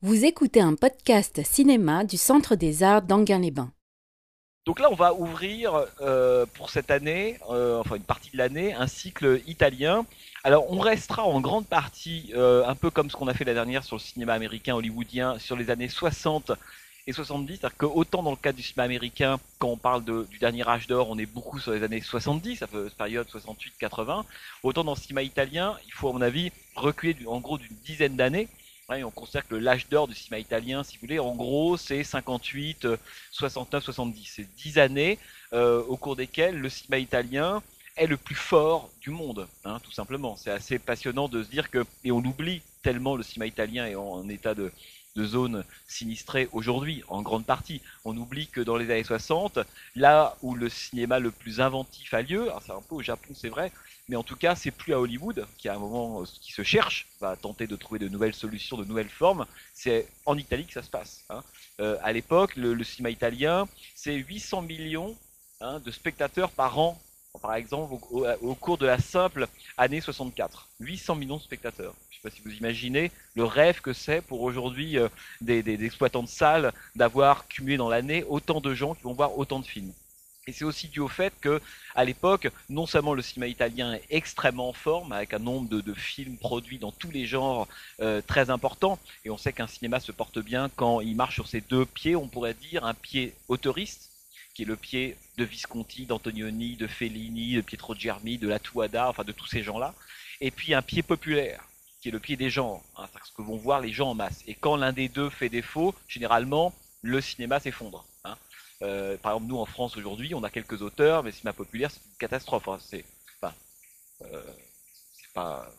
Vous écoutez un podcast cinéma du Centre des Arts d'Anguin-les-Bains. Donc là, on va ouvrir euh, pour cette année, euh, enfin une partie de l'année, un cycle italien. Alors, on restera en grande partie, euh, un peu comme ce qu'on a fait la dernière sur le cinéma américain hollywoodien, sur les années 60 et 70. C'est-à-dire que autant dans le cadre du cinéma américain, quand on parle du dernier âge d'or, on est beaucoup sur les années 70, ça fait période 68-80. Autant dans le cinéma italien, il faut à mon avis reculer en gros d'une dizaine d'années on considère que l'âge d'or du cinéma italien, si vous voulez, en gros, c'est 58, 69, 70. C'est 10 années euh, au cours desquelles le cinéma italien est le plus fort du monde, hein, tout simplement. C'est assez passionnant de se dire que, et on oublie tellement le cinéma italien est en, état de, de zone sinistrée aujourd'hui, en grande partie. On oublie que dans les années 60, là où le cinéma le plus inventif a lieu, c'est un peu au Japon, c'est vrai, mais en tout cas, c'est plus à Hollywood, qui à un moment euh, qui se cherche, va tenter de trouver de nouvelles solutions, de nouvelles formes. C'est en Italie que ça se passe. Hein. Euh, à l'époque, le, cinéma italien, c'est 800 millions hein, de spectateurs par an, par exemple, au, cours de la simple année 64. 800 millions de spectateurs. Je ne sais pas si vous imaginez le rêve que c'est pour aujourd'hui euh, des, des exploitants de salles d'avoir cumulé dans l'année autant de gens qui vont voir autant de films. Et c'est aussi dû au fait que, à l'époque, non seulement le cinéma italien est extrêmement en forme, avec un nombre de, films produits dans tous les genres euh, très important, et on sait qu'un cinéma se porte bien quand il marche sur ses deux pieds, on pourrait dire un pied autoriste, qui est le pied de Visconti, d'Antonioni, de Fellini, de Pietro Germi, de La Tuada, enfin de tous ces gens-là, et puis un pied populaire, qui est le pied des gens, hein, ce que vont voir les gens en masse. Et quand l'un des deux fait défaut, généralement, le cinéma s'effondre. Euh, par exemple, nous en France aujourd'hui, on a quelques auteurs, mais cinéma populaire, c'est une catastrophe. Hein. C'est, enfin, euh, pas,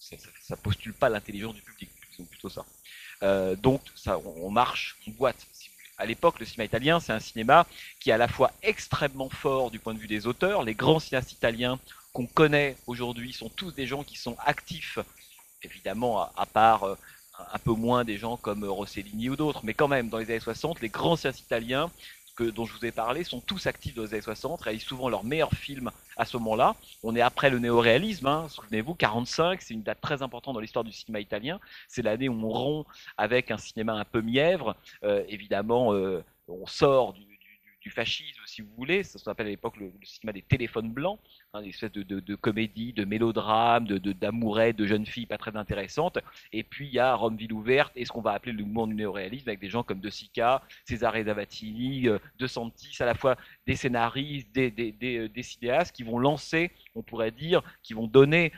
ça, postule pas l'intelligence du public, disons plutôt ça. Euh, donc, ça, on, marche, on boite. Si. À l'époque, le cinéma italien, c'est un cinéma qui est à la fois extrêmement fort du point de vue des auteurs. Les grands cinéastes italiens qu'on connaît aujourd'hui sont tous des gens qui sont actifs, évidemment, à, part euh, un peu moins des gens comme Rossellini ou d'autres, mais quand même, dans les années 60, les grands cinéastes italiens dont je vous ai parlé sont tous actifs dans les années 60, réalisent souvent leurs meilleurs films à ce moment-là. On est après le néoréalisme, hein, souvenez-vous, 45, c'est une date très importante dans l'histoire du cinéma italien. C'est l'année où on rompt avec un cinéma un peu mièvre. Euh, évidemment, euh, on sort du, fascisme, si vous voulez. Ça s'appelle à l'époque le, cinéma des téléphones blancs, hein, des espèces de, de, de comédies, de mélodrames, de, de, jeunes filles pas très intéressantes. Et puis il y a Rome ville ouverte et ce qu'on va appeler le mouvement du néoréalisme avec des gens comme De Sica, Cesare Zavattini, euh, De Santis, à la fois des scénaristes, des, des, des, des cinéastes qui vont lancer, on pourrait dire, qui vont donner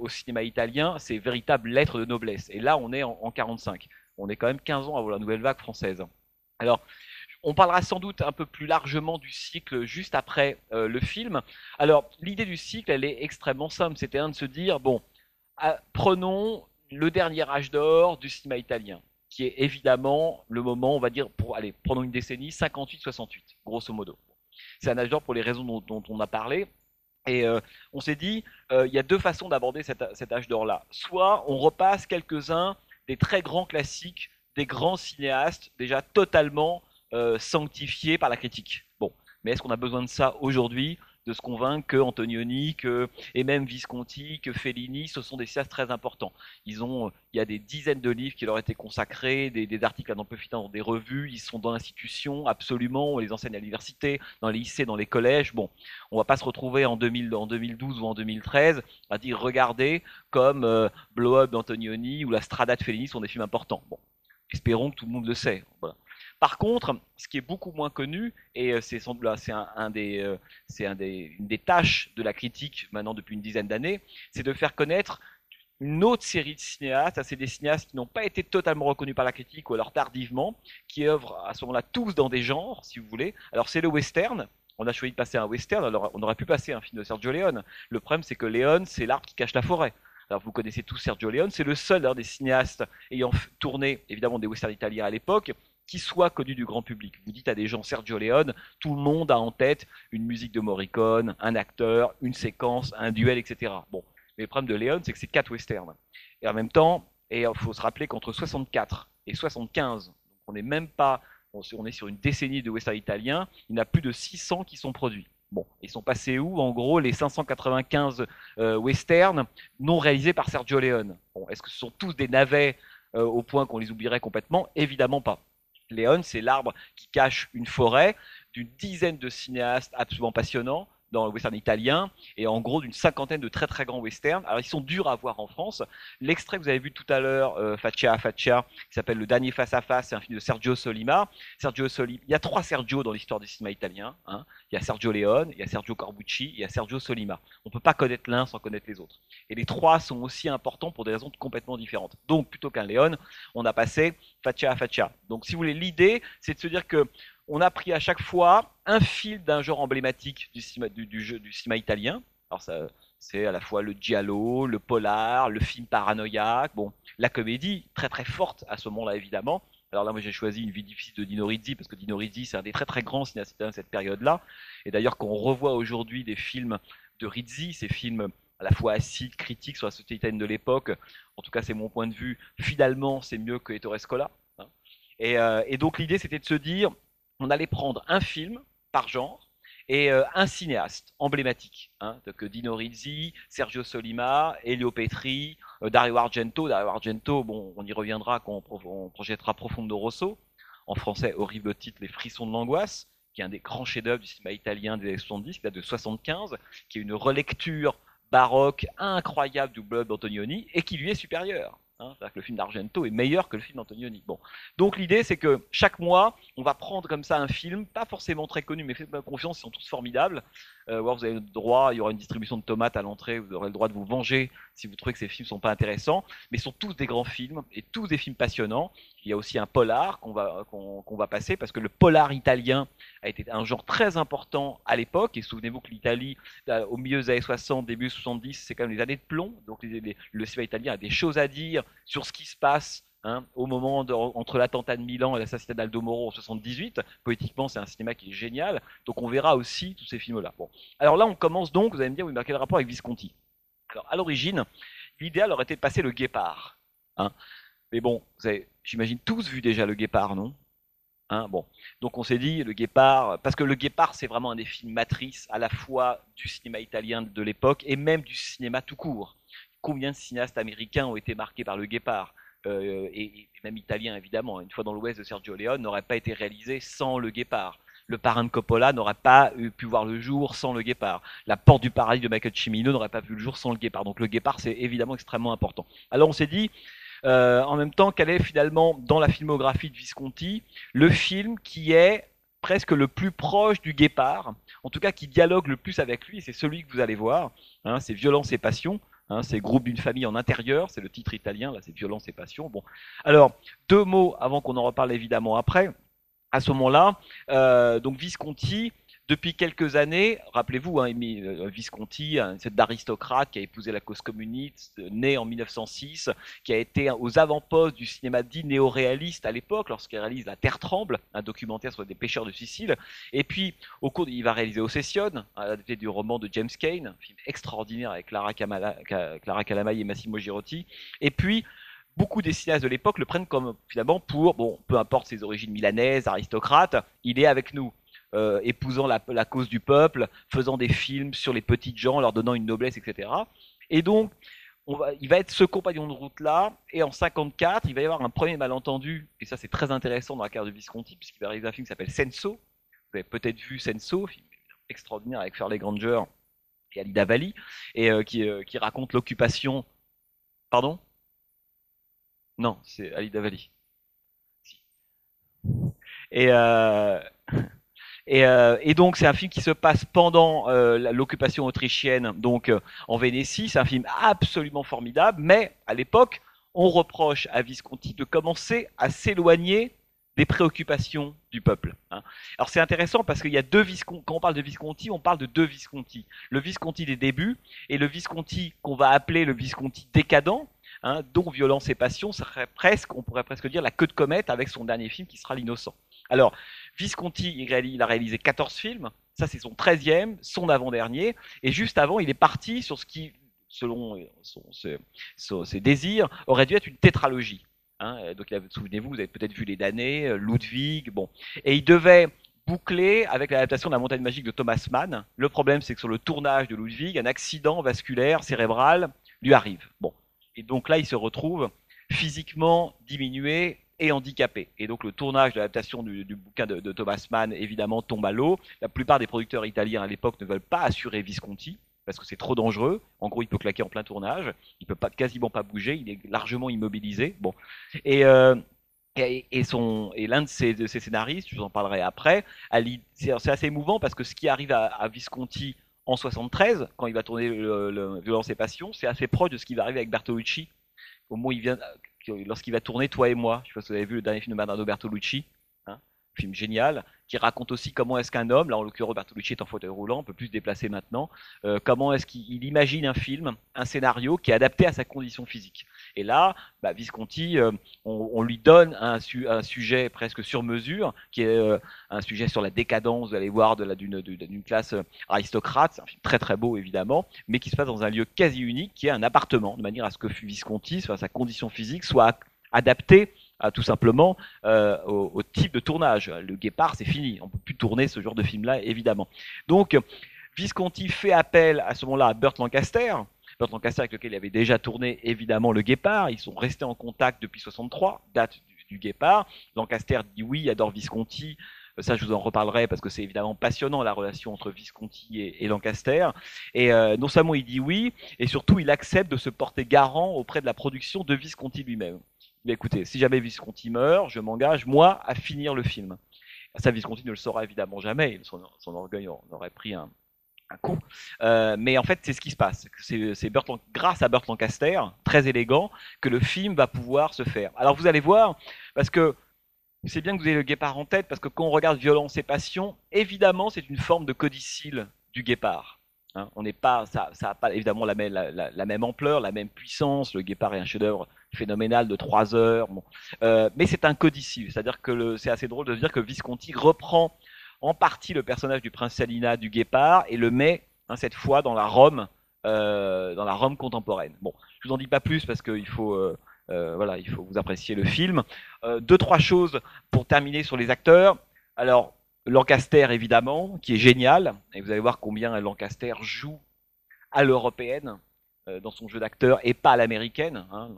au cinéma italien ces véritables lettres de noblesse. Et là, on est en, en 45. On est quand même 15 ans avant la nouvelle vague française. Alors, on parlera sans doute un peu plus largement du cycle juste après euh, le film. Alors, l'idée du cycle, elle est extrêmement simple. C'était un de se dire, bon, ah, prenons le dernier âge d'or du cinéma italien, qui est évidemment le moment, on va dire, pour, allez, prenons une décennie, 58-68, grosso modo. C'est un âge d'or pour les raisons dont, on a parlé. Et euh, on s'est dit, euh, il y a deux façons d'aborder cet âge d'or-là. Soit on repasse quelques-uns des très grands classiques, des grands cinéastes déjà totalement euh, sanctifié par la critique. Bon, mais est-ce qu'on a besoin de ça aujourd'hui de se convaincre que Antonioni, que, et même Visconti, que Fellini, ce sont des cinéastes très importants? Ils ont, il y a des dizaines de livres qui leur ont été consacrés, des, articles à n'en plus dans des revues, ils sont dans l'institution, absolument, on les enseigne à l'université, dans les lycées, dans les collèges. Bon, on va pas se retrouver en, 2000, en 2012 ou en 2013 à dire regardez comme euh, Blow Up d'Antonioni ou La Strada de Fellini sont des films importants. Bon, espérons que tout le monde le sait. Par contre, ce qui est beaucoup moins connu, et euh, c'est un, des, euh, c'est un des, une des tâches de la critique maintenant depuis une dizaine d'années, c'est de faire connaître une autre série de cinéastes, c'est des cinéastes qui n'ont pas été totalement reconnus par la critique ou alors tardivement, qui œuvrent à ce moment-là tous dans des genres, si vous voulez. Alors c'est le western. On a choisi de passer un western, alors on aurait pu passer un film de Sergio Leone. Le problème, c'est que Leone, c'est l'arbre qui cache la forêt. Alors vous connaissez tous Sergio Leone, c'est le seul des cinéastes ayant tourné évidemment des westerns italiens à l'époque qui soit connu du grand public. Vous dites à des gens Sergio Leone, tout le monde a en tête une musique de Morricone, un acteur, une séquence, un duel, etc. Bon, mais le problème de Leone, c'est que c'est quatre westerns. Et en même temps, et il faut se rappeler qu'entre 64 et 75, on n'est même pas, on est sur une décennie de western italien, il y en a plus de 600 qui sont produits. Bon, ils sont passés où En gros, les 595 euh, westerns non réalisés par Sergio Leone? Bon, est-ce que ce sont tous des navets au point qu'on les oublierait complètement? Évidemment pas. Léon, c'est l'arbre qui cache une forêt d'une dizaine de cinéastes absolument passionnants, dans le western italien et en gros d'une cinquantaine de très très grands westerns. Alors ils sont durs à voir en France. L'extrait que vous avez vu tout à l'heure, euh, Faccia Faccia, qui s'appelle Le dernier face à face, c'est un film de Sergio Solima. Sergio Solima, il y a trois Sergio dans l'histoire du cinéma italien. Hein. Il y a Sergio Leone, il y a Sergio Corbucci, il y a Sergio Solima. On peut pas connaître l'un sans connaître les autres. Et les trois sont aussi importants pour des raisons complètement différentes. Donc plutôt qu'un Leone, on a passé Faccia Faccia. Donc si vous voulez, l'idée, c'est de se dire que on a pris à chaque fois un fil d'un genre emblématique du cinéma, du, jeu, du cinéma italien. Alors ça, c'est à la fois le giallo, le polar, le film paranoïaque, bon, la comédie très très forte à ce moment-là évidemment. Alors là, moi j'ai choisi une vie difficile de Dino Rizzi parce que Dino Rizzi c'est un des très très grands cinéastes de cette période-là. Et d'ailleurs, quand on revoit aujourd'hui des films de Rizzi, ces films à la fois acides, critiques sur la société italienne de l'époque, en tout cas c'est mon point de vue, finalement c'est mieux que Ettore Scola. Hein. Et, euh, et donc l'idée c'était de se dire, on allait prendre un film par genre et euh, un cinéaste emblématique, hein, Dino Rizzi, Sergio Solima, Elio Petri, euh, Dario Argento. Dario Argento, on y reviendra quand on, projettera Profondo Rosso, en français horrible titre Les frissons de l'angoisse, qui est un des grands chefs-d'œuvre du cinéma italien des années 70, qui date de 75, qui est une relecture baroque incroyable du blog d'Antonioni et qui lui est supérieur. Hein, c'est-à-dire que le film d'Argento est meilleur que le film d'Antonioni. Bon. Donc l'idée, c'est que chaque mois, on va prendre comme ça un film, pas forcément très connu, mais faites-moi confiance, ils sont tous formidables. Euh, vous avez le droit, il y aura une distribution de tomates à l'entrée, vous aurez le droit de vous venger si vous trouvez que ces films sont pas intéressants. Mais sont tous des grands films et tous des films passionnants. Il y a aussi un polar qu'on va, qu'on, va passer parce que le polar italien a été un genre très important à l'époque. Et souvenez-vous que l'Italie, au milieu des années 60, début 70, c'est quand même les années de plomb. Donc le cinéma italien a des choses à dire sur ce qui se passe Hein, au moment entre l'attentat de Milan et l'assassinat d'Aldo Moro en 78. Politiquement, c'est un cinéma qui est génial. Donc on verra aussi tous ces films-là. Bon. Alors là, on commence donc, vous allez me dire, oui, mais quel rapport avec Visconti? Alors à l'origine, l'idéal aurait été de passer le guépard. Hein. Mais bon, vous avez, j'imagine, tous vu déjà le guépard, non? Hein, bon. Donc on s'est dit, le guépard, parce que le guépard, c'est vraiment un des films matrices à la fois du cinéma italien de l'époque et même du cinéma tout court. Combien de cinéastes américains ont été marqués par le guépard? Euh, et, même italien évidemment, une fois dans l'ouest de Sergio Leone, n'aurait pas été réalisé sans le guépard. Le parrain de Coppola n'aurait pas pu voir le jour sans le guépard. La porte du paradis de Michael Cimino n'aurait pas vu le jour sans le guépard. Donc le guépard, c'est évidemment extrêmement important. Alors on s'est dit, euh, en même temps, quel est finalement dans la filmographie de Visconti le film qui est presque le plus proche du guépard, en tout cas qui dialogue le plus avec lui, c'est celui que vous allez voir, hein, c'est Violence et Passion, Hein, c'est groupe d'une famille en intérieur, c'est le titre italien, là c'est violence et passion. Bon, alors deux mots avant qu'on en reparle évidemment après. À ce moment-là, euh, donc Visconti, depuis quelques années, rappelez-vous, hein, euh, Visconti, cet aristocrate qui a épousé la cause communiste, né en 1906, qui a été aux avant-postes du cinéma dit néo-réaliste à l'époque, lorsqu'il réalise La Terre tremble, un documentaire sur des pêcheurs de Sicile. Et puis, au cours, il va réaliser Ossession, adapté du roman de James Cain, un film extraordinaire avec Clara, Clara Calamai et Massimo Girotti. Et puis, beaucoup des cinéastes de l'époque le prennent comme finalement pour, bon, peu importe ses origines milanaises, aristocrate, il est avec nous. Euh, épousant la, cause du peuple, faisant des films sur les petites gens, leur donnant une noblesse, etc. Et donc, il va être ce compagnon de route-là, et en 54, il va y avoir un premier malentendu, et ça c'est très intéressant dans la carrière de Visconti, puisqu'il va réaliser un film qui s'appelle Senso. Vous avez peut-être vu Senso, film extraordinaire avec Fairley Granger et Alida Valli, et euh, euh, qui, raconte l'occupation. Pardon? Non, c'est Alida Valli. Et, euh, et, donc c'est un film qui se passe pendant euh, l'occupation autrichienne, donc euh, en Vénétie. C'est un film absolument formidable, mais à l'époque, on reproche à Visconti de commencer à s'éloigner des préoccupations du peuple. Hein. Alors c'est intéressant parce qu'il y a deux Visconti, quand on parle de Visconti, on parle de deux Visconti. Le Visconti des débuts et le Visconti qu'on va appeler le Visconti décadent, hein, dont Violence et Passion serait presque, on pourrait presque dire, la queue de comète avec son dernier film qui sera L'Innocent. Alors, Visconti, il, a réalisé 14 films. Ça, c'est son 13e, son avant-dernier. Et juste avant, il est parti sur ce qui, selon ses, désirs, aurait dû être une tétralogie. Hein. donc, souvenez-vous, vous avez peut-être vu Les damnés, Ludwig, bon. Et il devait boucler avec l'adaptation de la montagne magique de Thomas Mann. Le problème, c'est que sur le tournage de Ludwig, un accident vasculaire cérébral lui arrive. Bon. Et donc là, il se retrouve physiquement diminué et handicapé. Et donc le tournage de l'adaptation du, bouquin de, Thomas Mann, évidemment, tombe à l'eau. La plupart des producteurs italiens à l'époque ne veulent pas assurer Visconti parce que c'est trop dangereux. En gros, il peut claquer en plein tournage, il peut pas, quasiment pas bouger, il est largement immobilisé. Bon, et euh, son, et l'un de ses, scénaristes, je vous en parlerai après, c'est assez émouvant parce que ce qui arrive à, Visconti en 73, quand il va tourner le, le Violence et Passion, c'est assez proche de ce qui va arriver avec Bertolucci, au moment il vient, lorsqu'il va tourner Toi et moi. Je sais pas si vous avez vu le dernier film de Bernardo Bertolucci film génial, qui raconte aussi comment est-ce qu'un homme, là en l'occurrence Bertolucci est en fauteuil roulant, on peut plus se déplacer maintenant, euh, comment est-ce qu'il imagine un film, un scénario qui est adapté à sa condition physique. Et là, bah, Visconti, euh, on, lui donne un, sujet presque sur mesure, qui est euh, un sujet sur la décadence, vous allez voir, d'une classe aristocrate, c'est un film très très beau évidemment, mais qui se passe dans un lieu quasi unique, qui est un appartement, de manière à ce que Visconti, sa condition physique, soit adaptée tout simplement euh, au, type de tournage. Le Guépard, c'est fini. On peut plus tourner ce genre de film-là, évidemment. Donc, Visconti fait appel à ce moment-là à Burt Lancaster. Burt Lancaster avec lequel il avait déjà tourné évidemment le Guépard. Ils sont restés en contact depuis 63, date du, Guépard. Lancaster dit oui, adore Visconti. Ça, je vous en reparlerai parce que c'est évidemment passionnant la relation entre Visconti et, Lancaster. Et euh, non seulement il dit oui, et surtout il accepte de se porter garant auprès de la production de Visconti lui-même écoutez, si jamais Visconti meurt, je m'engage, moi, à finir le film. Ça, Visconti ne le saura évidemment jamais, son, orgueil en aurait pris un, coup. Euh, mais en fait, c'est ce qui se passe. C'est grâce à Burt Lancaster, très élégant, que le film va pouvoir se faire. Alors vous allez voir, parce que c'est bien que vous ayez le guépard en tête, parce que quand on regarde Violence et Passion, évidemment, c'est une forme de codicile du guépard. Hein. on n'est pas, ça n'a pas évidemment la même, ampleur, la même puissance. Le Guépard est un chef-d'œuvre phénoménal de 3 heures. Euh, mais c'est un codicile, c'est-à-dire que c'est assez drôle de dire que Visconti reprend en partie le personnage du prince Salina du Guépard et le met hein, cette fois dans la Rome, euh, dans la Rome contemporaine. Bon, je vous en dis pas plus parce qu'il faut, euh, voilà, il faut vous apprécier le film. deux trois choses pour terminer sur les acteurs. Alors Lancaster, évidemment, qui est génial. Et vous allez voir combien Lancaster joue à l'européenne euh, dans son jeu d'acteur et pas à l'américaine. Hein,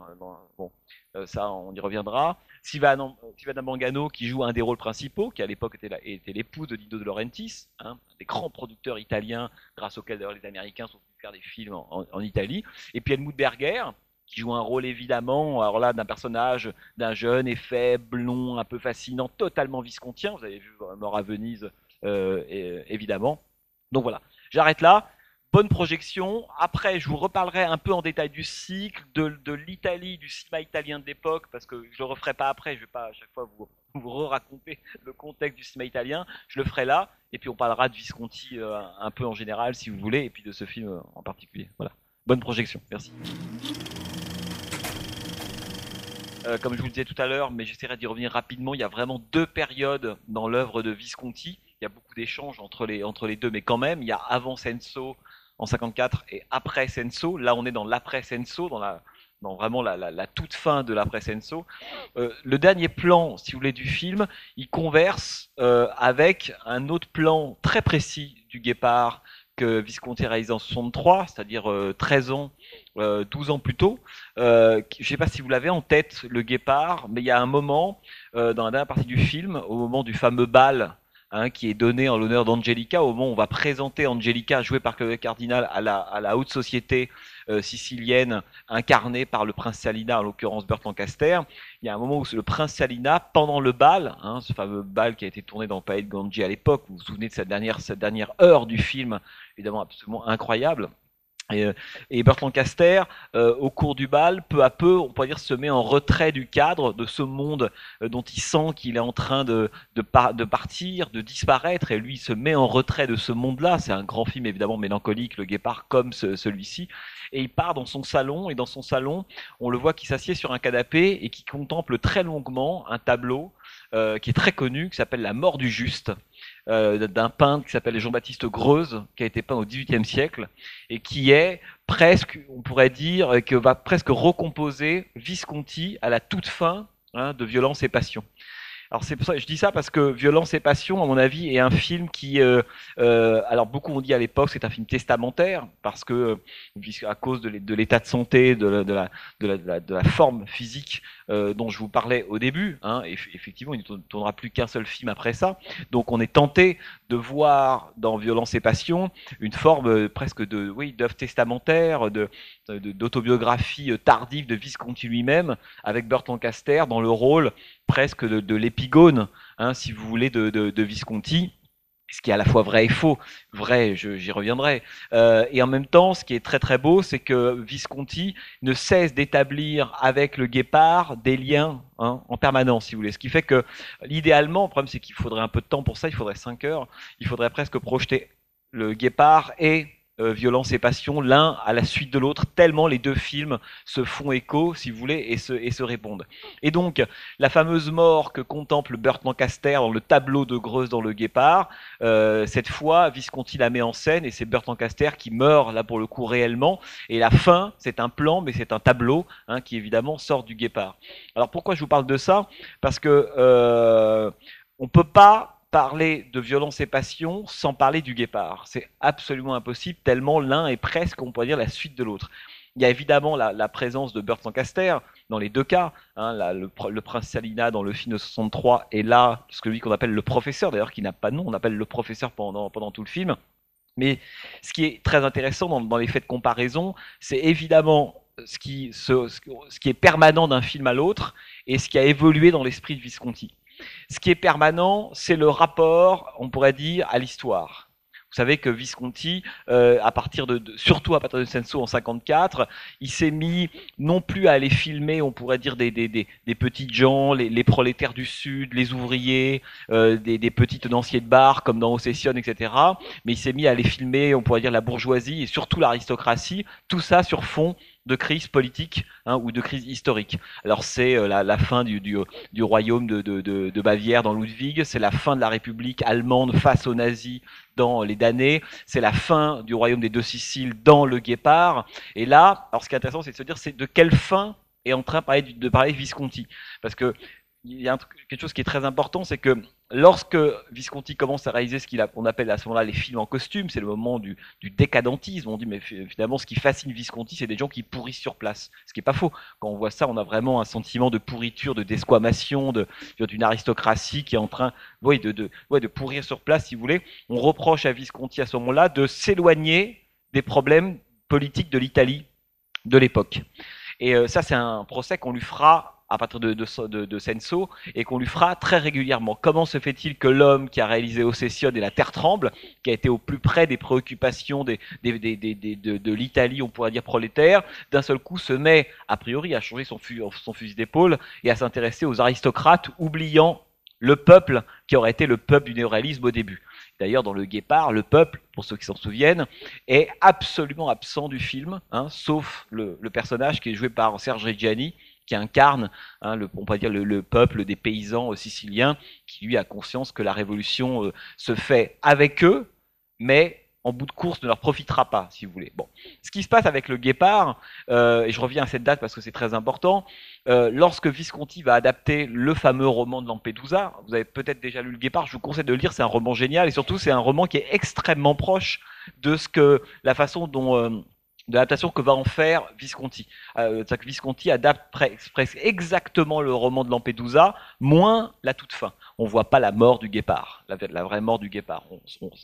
bon, euh, ça, on y reviendra. Sivana, Mangano, qui joue un des rôles principaux, qui à l'époque était l'épouse de Dino De Laurentiis, hein, des grands producteurs italiens, grâce auxquels d'ailleurs les Américains sont venus faire des films en, Italie. Et puis Helmut Berger, qui joue un rôle évidemment, alors là, d'un personnage, d'un jeune et faible, blond, un peu fascinant, totalement viscontien. Vous avez vu Mort à Venise, euh, évidemment. Donc voilà, j'arrête là. Bonne projection. Après, je vous reparlerai un peu en détail du cycle, de, l'Italie, du cinéma italien de l'époque, parce que je le referai pas après. Je vais pas à chaque fois vous, vous raconter le contexte du cinéma italien. Je le ferai là, et puis on parlera de Visconti euh, un peu en général, si vous voulez, et puis de ce film en particulier. Voilà. Bonne projection. Merci. Euh, comme je vous le disais tout à l'heure, mais j'essaierai d'y revenir rapidement, il y a vraiment deux périodes dans l'œuvre de Visconti. Il y a beaucoup d'échanges entre les, entre les deux, mais quand même, il y a avant Senso en 54 et après Senso. Là, on est dans l'après Senso, dans la, dans vraiment la, toute fin de l'après Senso. Euh, le dernier plan, si vous voulez, du film, il converse euh, avec un autre plan très précis du Guépard que Visconti réalise en 63, c'est-à-dire 13 ans 12 euh, ans plus tôt. Euh, je ne sais pas si vous l'avez en tête, le guépard, mais il y a un moment, euh, dans la dernière partie du film, au moment du fameux bal Hein, qui est donné en l'honneur d'Angelica, au moment où on va présenter Angelica, jouée par Claude Cardinal, à la, à la haute société sicilienne, incarnée par le prince Salina, en l'occurrence Burt Lancaster. Il y a un moment où le prince Salina, pendant le bal, hein, ce fameux bal qui a été tourné dans le palais de Ganji à l'époque, vous vous souvenez de dernière, cette dernière heure du film, évidemment absolument incroyable, et, euh, et Burt Lancaster, euh, au cours du bal, peu à peu, on pourrait dire, se met en retrait du cadre de ce monde euh, dont il sent qu'il est en train de, de, partir, de disparaître, et lui il se met en retrait de ce monde-là. C'est un grand film évidemment mélancolique, Le Guépard, comme celui-ci. Et il part dans son salon, et dans son salon, on le voit qui s'assied sur un canapé et qui contemple très longuement un tableau qui est très connu, qui s'appelle La mort du juste. Euh, d'un peintre qui s'appelle Jean-Baptiste Greuze, qui a été peint au XVIIIe siècle, et qui est presque, on pourrait dire, que va presque recomposer Visconti à la toute fin hein, de Violence et Passion. Alors c'est pour ça je dis ça parce que Violence et Passion, à mon avis, est un film qui, euh, euh, alors beaucoup ont dit à l'époque, c'est un film testamentaire parce que à cause de l'état de santé, de la, forme physique euh, dont je vous parlais au début, hein, effectivement, il ne tournera plus qu'un seul film après ça. Donc on est tenté de voir dans Violence et Passion une forme presque de, oui, d'œuvre testamentaire, de, d'autobiographie tardive de Visconti lui-même, avec Burt Lancaster dans le rôle presque de, l'épigone, hein, si vous voulez, de, Visconti ce qui est à la fois vrai et faux. Vrai, j'y reviendrai. Euh, et en même temps, ce qui est très très beau, c'est que Visconti ne cesse d'établir avec le guépard des liens hein, en permanence, si vous voulez. Ce qui fait que, idéalement, le problème c'est qu'il faudrait un peu de temps pour ça, il faudrait 5 heures, il faudrait presque projeter le guépard et euh, violence et passion, l'un à la suite de l'autre, tellement les deux films se font écho, si vous voulez, et se, répondent. Et donc, la fameuse mort que contemple Burt Lancaster dans le tableau de Greuze dans Le Guépard, euh, cette fois, Visconti la met en scène, et c'est Burt Lancaster qui meurt, là pour le coup, réellement. Et la fin, c'est un plan, mais c'est un tableau, hein, qui évidemment sort du Guépard. Alors pourquoi je vous parle de ça? Parce que euh, on peut pas parler de violence et passion sans parler du guépard. C'est absolument impossible, tellement l'un est presque, on pourrait dire, la suite de l'autre. Il y a évidemment la, présence de Burt Lancaster dans les deux cas. Hein, le, prince Salina dans le film de 63 est là, ce que lui qu'on appelle le professeur, d'ailleurs qui n'a pas de nom, on appelle le professeur pendant, tout le film. Mais ce qui est très intéressant dans, dans les faits de comparaison, c'est évidemment ce qui est permanent d'un film à l'autre et ce qui a évolué dans l'esprit de Visconti. Ce qui est permanent, c'est le rapport, on pourrait dire, à l'histoire. Vous savez que Visconti, euh, à partir de, surtout à partir de Senso en 54, il s'est mis non plus à aller filmer, on pourrait dire des, des, des, petites gens, les, les, prolétaires du Sud, les ouvriers, euh, des, des petits tenanciers de bar comme dans Ocession, etc. Mais il s'est mis à aller filmer, on pourrait dire la bourgeoisie et surtout l'aristocratie, tout ça sur fond de crise politique hein, ou de crise historique. Alors c'est euh, la, fin du, du, royaume de, de, de, Bavière dans Ludwig, c'est la fin de la République allemande face aux nazis dans les damnés, c'est la fin du royaume des deux Siciles dans le Guépard. Et là, alors ce qui est intéressant, c'est de se dire c'est de quelle fin est en train de parler, de parler Visconti. Parce que il y a quelque chose qui est très important, c'est que lorsque Visconti commence à réaliser ce qu'on appelle à ce moment-là les films en costume, c'est le moment du, décadentisme. On dit, mais finalement, ce qui fascine Visconti, c'est des gens qui pourrissent sur place. Ce qui n'est pas faux. Quand on voit ça, on a vraiment un sentiment de pourriture, de desquamation, d'une aristocratie qui est en train de, pourrir sur place, si vous voulez. On reproche à Visconti à ce moment-là de s'éloigner des problèmes politiques de l'Italie de l'époque. Et euh, ça, c'est un procès qu'on lui fera à partir de, de, Senso et qu'on lui fera très régulièrement. Comment se fait-il que l'homme qui a réalisé Ocession et La Terre tremble, qui a été au plus près des préoccupations des, de, l'Italie, on pourrait dire prolétaire, d'un seul coup se met, a priori, à changer son, son fusil d'épaule et à s'intéresser aux aristocrates, oubliant le peuple qui aurait été le peuple du néoréalisme au début. D'ailleurs, dans le Guépard, le peuple, pour ceux qui s'en souviennent, est absolument absent du film, hein, sauf le, le, personnage qui est joué par Serge Reggiani, qui incarne, hein, le, on peut dire, le, peuple des paysans siciliens, qui lui a conscience que la révolution euh, se fait avec eux, mais en bout de course ne leur profitera pas, si vous voulez. Bon, ce qui se passe avec le Guépard, euh, et je reviens à cette date parce que c'est très important, euh, lorsque Visconti va adapter le fameux roman de Lampedusa, vous avez peut-être déjà lu le Guépard, je vous conseille de le lire, c'est un roman génial, et surtout c'est un roman qui est extrêmement proche de ce que la façon dont de l'adaptation que va en faire Visconti. Euh, Visconti adapte presque exactement le roman de Lampedusa, moins la toute fin. On voit pas la mort du guépard, la, vraie mort du guépard.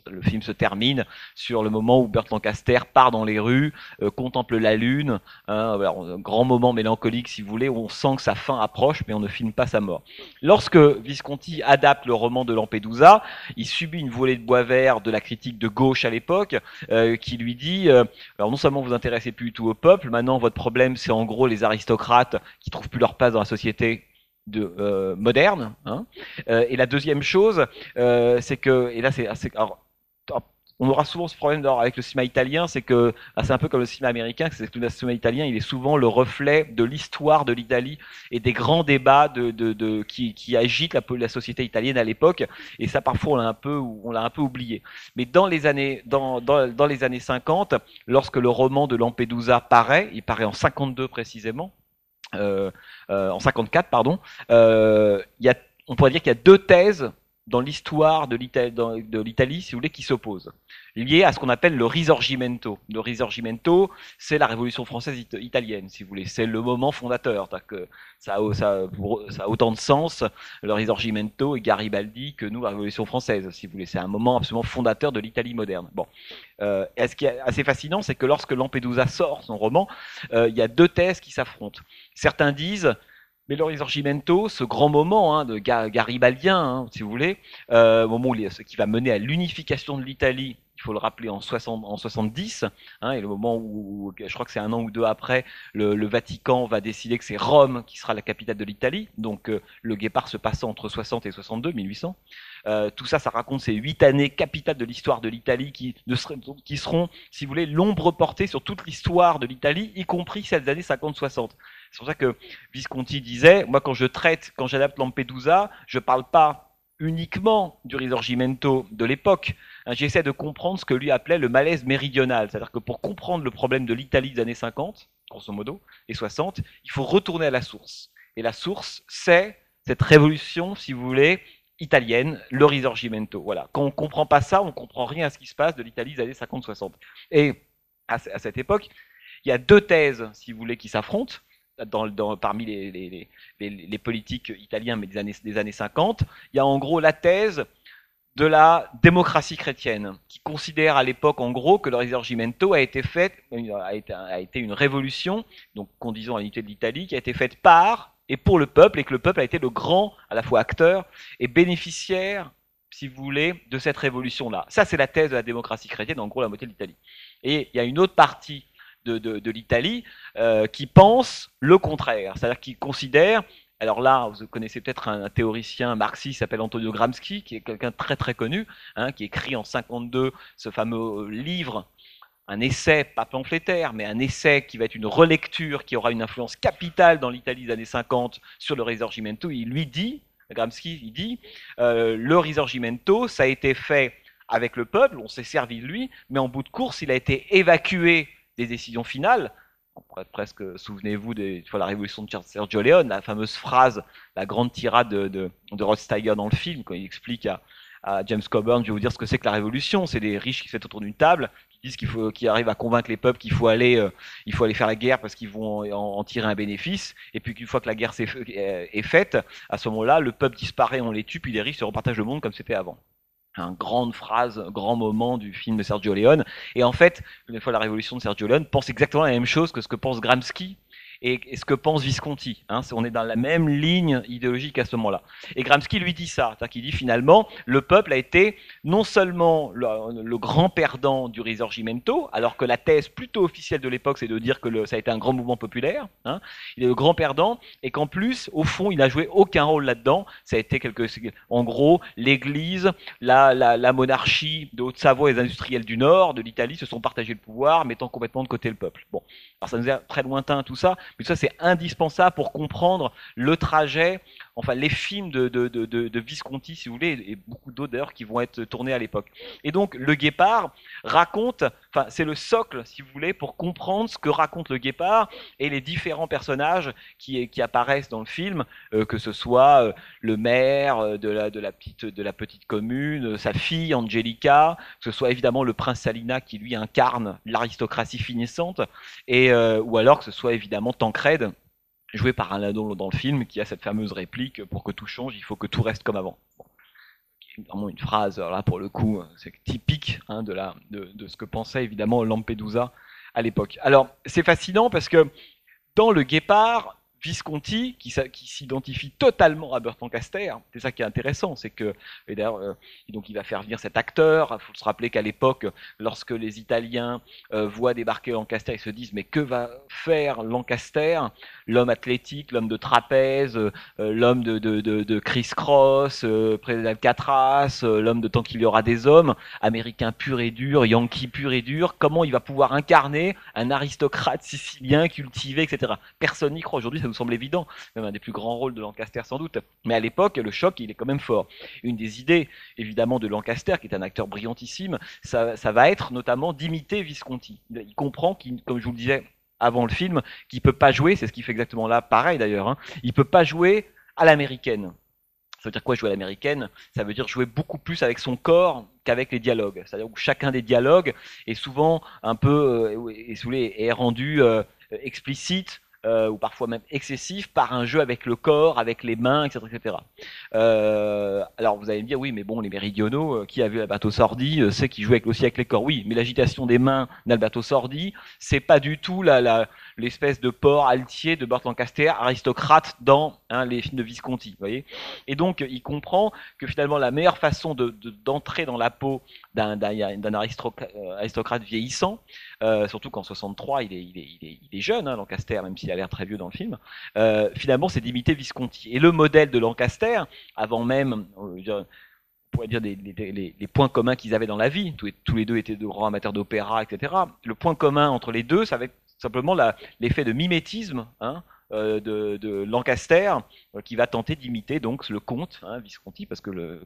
le film se termine sur le moment où Burt Lancaster part dans les rues, euh, contemple la lune, hein, un grand moment mélancolique si vous voulez, où on sent que sa fin approche, mais on ne filme pas sa mort. Lorsque Visconti adapte le roman de Lampedusa, il subit une volée de bois vert de la critique de gauche à l'époque, euh, qui lui dit, alors non seulement vous intéressez plus du tout au peuple. Maintenant, votre problème, c'est en gros les aristocrates qui trouvent plus leur place dans la société de, euh, moderne. Hein. Euh, et la deuxième chose, euh, c'est que, et là, c'est assez on aura souvent ce problème avec le cinéma italien, c'est que ah, c'est un peu comme le cinéma américain, c'est que le cinéma italien, il est souvent le reflet de l'histoire de l'Italie et des grands débats de, de, de qui, qui, agitent la, la, société italienne à l'époque. Et ça, parfois, on l'a un peu, on l'a un peu oublié. Mais dans les années, dans, dans, dans les années 50, lorsque le roman de Lampedusa paraît, il paraît en 52 précisément, en 54 pardon, euh, y a on pourrait dire qu'il y a deux thèses dans l'histoire de l'Italie, si vous voulez, qui s'opposent, liées à ce qu'on appelle le risorgimento. Le risorgimento, c'est la Révolution française italienne, si vous voulez. C'est le moment fondateur. Que ça, a, ça, ça, a, autant de sens, le risorgimento et Garibaldi, que nous, la Révolution française, si vous voulez. C'est un moment absolument fondateur de l'Italie moderne. Bon. Euh, et ce qui est assez fascinant, c'est que lorsque Lampedusa sort son roman, euh, il y a deux thèses qui s'affrontent. Certains disent mais le Risorgimento, ce grand moment hein, de garibaldien, hein, si vous voulez, euh, moment où ce qui va mener à l'unification de l'Italie, il faut le rappeler en, 60, en 70, hein, et le moment où, je crois que c'est un an ou deux après, le, Vatican va décider que c'est Rome qui sera la capitale de l'Italie, donc euh, le guépard se passant entre 60 et 62, 1800. Euh, tout ça, ça raconte ces huit années capitales de l'histoire de l'Italie qui, qui seront, si vous voulez, l'ombre portée sur toute l'histoire de l'Italie, y compris celles années 50-60. C'est pour ça que Visconti disait, moi quand je traite, quand j'adapte Lampedusa, je ne parle pas uniquement du risorgimento de l'époque. Hein, j'essaie de comprendre ce que lui appelait le malaise méridional. C'est-à-dire que pour comprendre le problème de l'Italie des années 50, grosso modo, et 60, il faut retourner à la source. Et la source, c'est cette révolution, si vous voulez, italienne, le risorgimento. Voilà. Quand on ne comprend pas ça, on ne comprend rien à ce qui se passe de l'Italie des années 50-60. Et à, cette époque, il y a deux thèses, si vous voulez, qui s'affrontent parmi les, les, politiques italiens mais des années, des années 50, il y a en gros la thèse de la démocratie chrétienne, qui considère à l'époque en gros que le Risorgimento a été fait, a été, a été une révolution, donc conduisant à l'unité de l'Italie, qui a été faite par et pour le peuple, et que le peuple a été le grand, à la fois acteur et bénéficiaire, si vous voulez, de cette révolution-là. Ça, c'est la thèse de la démocratie chrétienne, en gros la moitié de l'Italie. Et il y a une autre partie de, l'Italie euh, qui pense le contraire, c'est-à-dire qui considère alors là, vous connaissez peut-être un, théoricien marxiste s'appelle Antonio Gramsci, qui est quelqu'un très très connu, hein, qui écrit en 52 ce fameux livre, un essai, pas pamphlétaire, mais un essai qui va être une relecture, qui aura une influence capitale dans l'Italie des années 50 sur le Risorgimento. Il lui dit, Gramsci, il dit, euh, le Risorgimento, ça a été fait avec le peuple, on s'est servi de lui, mais en bout de course, il a été évacué des décisions finales. Presque, souvenez-vous de la révolution de Sergio Leone, la fameuse phrase, la grande tirade de, de, Rod Steiger dans le film, quand il explique à, James Coburn, je vais vous dire ce que c'est que la révolution, c'est des riches qui se mettent autour d'une table, qui disent qu'il faut, qui arrivent à convaincre les peuples qu'il faut aller, euh, il faut aller faire la guerre parce qu'ils vont en, tirer un bénéfice, et puis qu'une fois que la guerre est, est faite, à ce moment-là, le peuple disparaît, on les tue, puis les riches se repartagent le monde comme c'était avant un grande phrase, grand moment du film de Sergio Leone. Et en fait, une fois la révolution de Sergio Leone pense exactement la même chose que ce que pense Gramsci et, ce que pense Visconti. Hein, on est dans la même ligne idéologique à ce moment-là. Et Gramsci lui dit ça, qu'il dit finalement, le peuple a été non seulement le, grand perdant du Risorgimento, alors que la thèse plutôt officielle de l'époque, c'est de dire que ça a été un grand mouvement populaire, hein, il est le grand perdant, et qu'en plus, au fond, il n'a joué aucun rôle là-dedans, ça a été quelque, en gros, l'Église, la, la, monarchie de Haute-Savoie et les industriels du Nord, de l'Italie, se sont partagés le pouvoir, mettant complètement de côté le peuple. Bon, alors ça nous est très lointain tout ça, mais ça, c'est indispensable pour comprendre le trajet, enfin les films de, de, de, de Visconti, si vous voulez, et beaucoup d'ailleurs qui vont être tournés à l'époque. Et donc, le Guépard raconte, enfin, c'est le socle, si vous voulez, pour comprendre ce que raconte le Guépard et les différents personnages qui, qui apparaissent dans le film, euh, que ce soit euh, le maire euh, de la, de, la petite, de la petite commune, sa fille Angelica, que ce soit évidemment le prince Salina qui lui incarne l'aristocratie finissante, et, ou alors que ce soit évidemment Tancred, joué par un ladon dans le film, qui a cette fameuse réplique pour que tout change, il faut que tout reste comme avant. Vraiment une phrase, là pour le coup, c'est typique hein, de, de, ce que pensait évidemment Lampedusa à l'époque. Alors c'est fascinant parce que dans le Guépard, Visconti, qui, s'identifie totalement à Bertrand Caster, c'est ça qui est intéressant, c'est que, et d'ailleurs, euh, donc il va faire venir cet acteur, il faut se rappeler qu'à l'époque, lorsque les Italiens euh, voient débarquer Lancaster, ils se disent, mais que va faire Lancaster? L'homme athlétique, l'homme de trapèze, euh, l'homme de, de, de, de criss-cross, près d'Alcatraz, l'homme de tant qu'il y aura des hommes, américain pur et dur, yankee pur et dur, comment il va pouvoir incarner un aristocrate sicilien cultivé, etc. Personne n'y croit. Aujourd'hui, ça nous semble évident, même un des plus grands rôles de Lancaster sans doute. Mais à l'époque, le choc, il est quand même fort. Une des idées, évidemment, de Lancaster, qui est un acteur brillantissime, ça, va être notamment d'imiter Visconti. Il, comprend, comme je vous le disais avant le film, qu'il peut pas jouer, c'est ce qu'il fait exactement là, pareil d'ailleurs, hein, il peut pas jouer à l'américaine. Ça veut dire quoi jouer à l'américaine? Ça veut dire jouer beaucoup plus avec son corps qu'avec les dialogues. C'est-à-dire que chacun des dialogues est souvent un peu, euh, est, est rendu euh, explicite euh, ou parfois même excessif par un jeu avec le corps, avec les mains, etc. etc. Euh, alors vous allez me dire, oui, mais bon, les méridionaux, euh, qui a vu Alberto Sordi, euh, sait qu'il joue aussi avec les corps. Oui, mais l'agitation des mains d'Alberto Sordi, c'est pas du tout la, l'espèce de porc altier de Burt Lancaster, aristocrate dans hein, les films de Visconti. Voyez Et donc, il comprend que finalement, la meilleure façon de, d'entrer dans la peau d'un, d'un, aristocrate, vieillissant, euh, surtout qu'en 63, il est, il est, il est, il est jeune, hein, Lancaster, même s'il a l'air très vieux dans le film, euh, finalement, c'est d'imiter Visconti. Et le modèle de Lancaster, avant même, euh, on pourrait dire les, points communs qu'ils avaient dans la vie, tous, tous, les deux étaient de grands amateurs d'opéra, etc. Le point commun entre les deux, ça va simplement l'effet de mimétisme hein, euh, de, de, Lancaster, euh, qui va tenter d'imiter donc le comte hein, Visconti, parce que le,